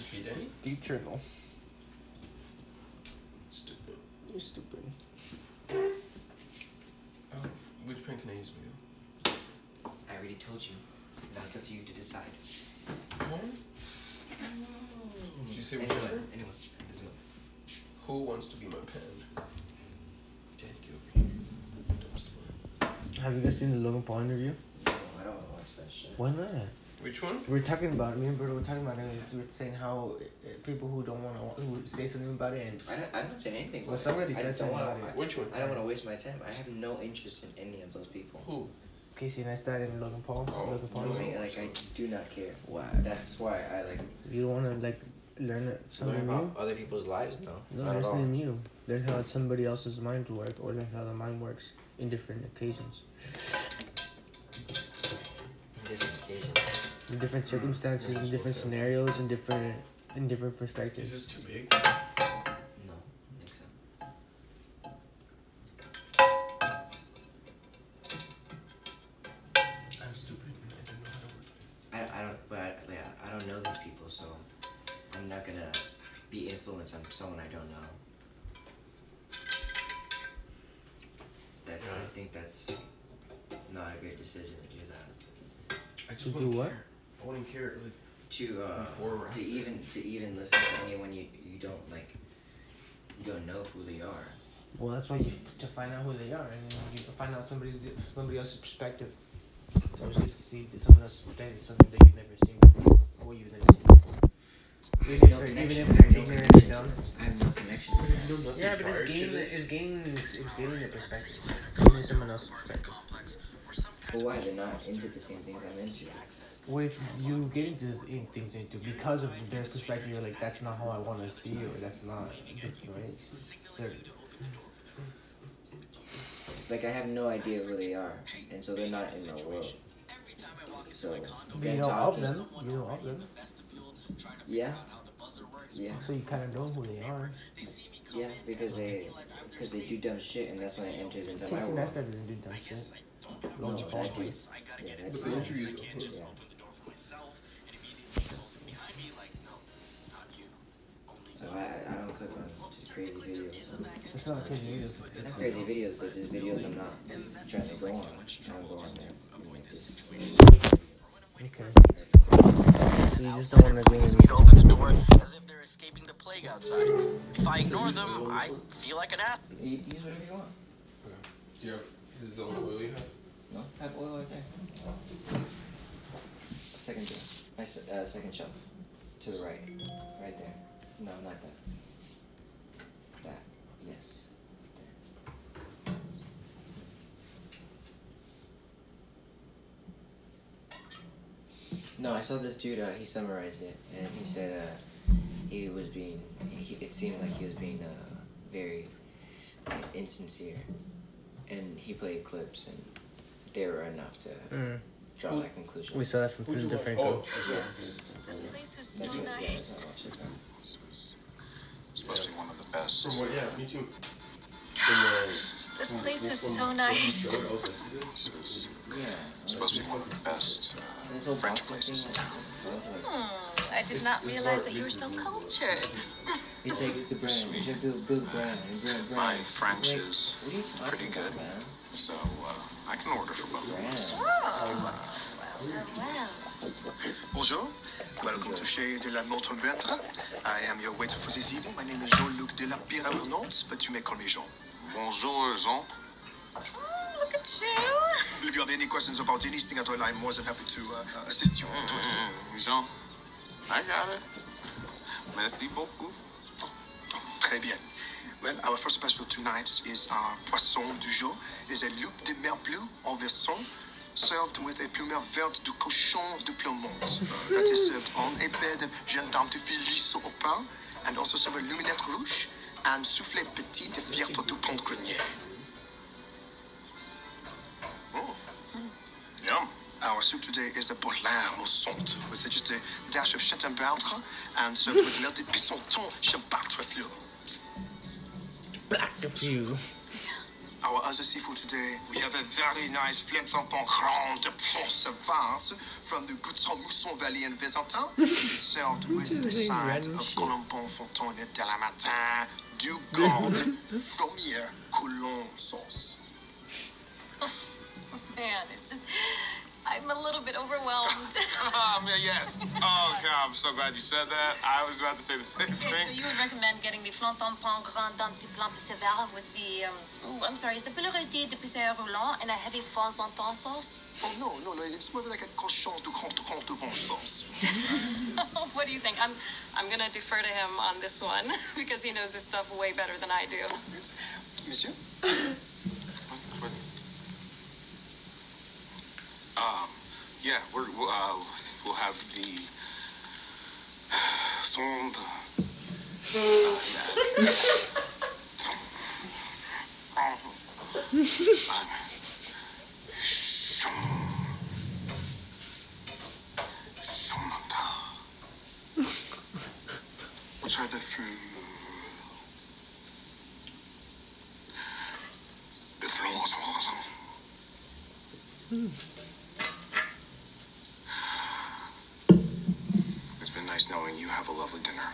Speaker 1: Okay, Danny?
Speaker 3: Eternal.
Speaker 1: Stupid.
Speaker 3: You're stupid.
Speaker 1: Oh, which pen can I use, Miguel?
Speaker 2: I already told you. Now it's up to you.
Speaker 1: Did you say which
Speaker 2: Anyone, anyone. Doesn't matter.
Speaker 1: Who wants to be my pen? Danny, get over here. Dumb slut.
Speaker 6: Have you guys seen the Logan Paul interview?
Speaker 2: No, I don't want to watch that shit.
Speaker 6: Why not?
Speaker 1: Which one?
Speaker 3: We were talking about it. Me and Berto were talking about it. We were saying how uh, people who don't want to who say something about it and
Speaker 2: I don't, I'm not saying anything.
Speaker 3: Well, somebody
Speaker 2: I
Speaker 3: said
Speaker 2: don't
Speaker 3: something
Speaker 2: wanna-
Speaker 3: about it.
Speaker 1: Which one?
Speaker 2: I don't want to waste my time. I have no interest in any of those people.
Speaker 1: Who?
Speaker 3: Casey Neistat and Logan Paul.
Speaker 1: Oh.
Speaker 3: Logan Paul.
Speaker 1: No.
Speaker 2: Like, like I do not care.
Speaker 3: Why?
Speaker 2: That's why I like
Speaker 3: You don't want to like learn something
Speaker 2: learn
Speaker 3: new.
Speaker 2: about other people's lives. No,
Speaker 3: No,
Speaker 2: not
Speaker 3: learn
Speaker 2: at all.
Speaker 3: something new. Learn how somebody else's mind works, or learn how the mind works in different occasions,
Speaker 2: Different occasions.
Speaker 3: in different hmm, circumstances, in different scenarios, in different in different
Speaker 1: Is
Speaker 3: perspectives.
Speaker 1: this too big?
Speaker 3: Somebody else's perspective. It's always good to see someone else's perspective, something that you've never seen before, or you've never seen before. Even if
Speaker 2: no
Speaker 3: they're- even if
Speaker 2: I
Speaker 3: they're
Speaker 2: have no
Speaker 3: ignorant and
Speaker 2: connection.
Speaker 3: dumb.
Speaker 2: I have no connection. to that.
Speaker 3: Yeah, but it's gaining, it's gaining, it's, it's gaining a perspective. Gaining someone else's perspective.
Speaker 2: But why they're not into the same things I'm into?
Speaker 3: What if you get into things into because of their perspective? You're like, that's not how I want to see you, or that's not right. Certain.
Speaker 2: Like I have no idea who they are, and so they're not in my world. So
Speaker 3: You
Speaker 2: then
Speaker 3: know of
Speaker 2: talking,
Speaker 3: them. You know of them.
Speaker 2: yeah, yeah,
Speaker 3: So you kind of know who they are.
Speaker 2: yeah, because they because they do dumb shit, and that's when it enters into my
Speaker 3: Casey
Speaker 2: world.
Speaker 3: Neistat doesn't do dumb shit.
Speaker 2: No,
Speaker 3: Logan
Speaker 2: but
Speaker 3: Paul
Speaker 2: I do.
Speaker 3: does.
Speaker 2: Yeah,
Speaker 1: but
Speaker 2: that's
Speaker 1: the interviews.
Speaker 2: yeah. So I I don't click on just crazy videos.
Speaker 3: It's not crazy either.
Speaker 2: It's crazy videos, but just videos I'm not trying to go on. I don't go on there. and
Speaker 3: Okay.
Speaker 4: so you just don't want to agree with me.
Speaker 7: to open the door as if they're escaping the plague outside. If I ignore them, I feel like an ass.
Speaker 2: Use whatever you want.
Speaker 1: Do you have, is this the only oil you have?
Speaker 2: No, I have oil right there. Second drawer. My uh, second shelf. To the right. Right there. No, not that. That. Yes. There. No, I saw this dude. Uh, he summarized it, and he said uh, he was being. He, it seemed like he was being uh, very uh, insincere, and he played clips, and they were enough to
Speaker 4: Mm.
Speaker 2: draw that conclusion.
Speaker 4: We saw that from
Speaker 1: Who'd you
Speaker 4: Phil
Speaker 1: watch?
Speaker 4: DeFranco.
Speaker 1: Oh,
Speaker 8: This place is so nice.
Speaker 5: This is supposed to be one of the best.
Speaker 1: From what? Yeah, me too. From, uh,
Speaker 8: This place
Speaker 1: from-
Speaker 8: is so nice. [LAUGHS]
Speaker 1: from- I was like, this
Speaker 5: This is
Speaker 2: Yeah.
Speaker 5: supposed to be one of the best uh, French places.
Speaker 2: thing. Like,
Speaker 8: Hmm, I did not realize that you were so cultured.
Speaker 2: it's like it's a [LAUGHS] brand. You should build, build a brand. and Brand,
Speaker 5: My. French
Speaker 2: Like,
Speaker 5: is
Speaker 2: what are you talking
Speaker 5: pretty good.
Speaker 2: man?
Speaker 5: So uh, I can order for both of us.
Speaker 8: Well, well, well.
Speaker 9: Bonjour, welcome to Chez de la Montre Peintre. I am your waiter for this evening. My name is Jean-Luc de la Pierre but you may call me Jean.
Speaker 5: Bonjour, Jean.
Speaker 8: Oh, look at you.
Speaker 9: If you have any questions about anything? At all, I'm more than happy to uh, assist you.
Speaker 5: Mm, Jean. I got it. Merci beaucoup.
Speaker 9: Très bien. Well, our first special tonight is our poisson du jour. It is a loup de mer bleu en version served with a plumeur verte du cochon de Plemont. Uh, that is served on a bed of jeune dame de au pain and also served with luminette rouge and soufflé petit de fièvre du pont grenier. Yum. Our soup today is a bourlin au sont with just a dash of Chateaubriand and served with melted pissenton Champatre fleur.
Speaker 4: Black the few.
Speaker 9: Our other seafood today, we have a very nice flintampon grand de Pont-Savance from the Goutron Mousson Valley in. [LAUGHS] It's served with a side of. Colombon Fontaine de la Matin du Garde fromier, [LAUGHS] coulon sauce.
Speaker 8: Man, it's just, I'm a little bit overwhelmed. [LAUGHS]
Speaker 5: Um, yes. Oh, God, I'm so glad you said that. I was about to say the same
Speaker 8: Okay, so
Speaker 5: thing.
Speaker 8: you would recommend getting the flanton-pont grand d'un petit plan de sévère with the, um, oh, I'm sorry, is the pleureté de pizza roulant and a heavy fond en fond sauce?
Speaker 9: Oh no, no, no, it's more like a cochon de grand grand de Vange sauce. [LAUGHS]
Speaker 8: what do you think? I'm, I'm gonna defer to him on this one [LAUGHS] because he knows this stuff way better than I do.
Speaker 9: It's, Monsieur? [COUGHS]
Speaker 5: Um, yeah, we're, we'll, uh, we'll have the sonde.
Speaker 9: We'll try the fruit.
Speaker 5: The flan. It's been nice knowing you. Have a lovely dinner.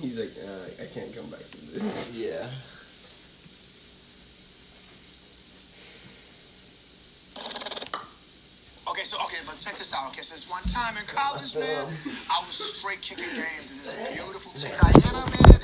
Speaker 1: He's like, uh, I can't come back to this. [LAUGHS]
Speaker 2: Yeah.
Speaker 9: Okay, so okay, but check this out. Okay, so this one time in college, man, I was straight kicking games, and this beautiful chick [LAUGHS] Diana, man,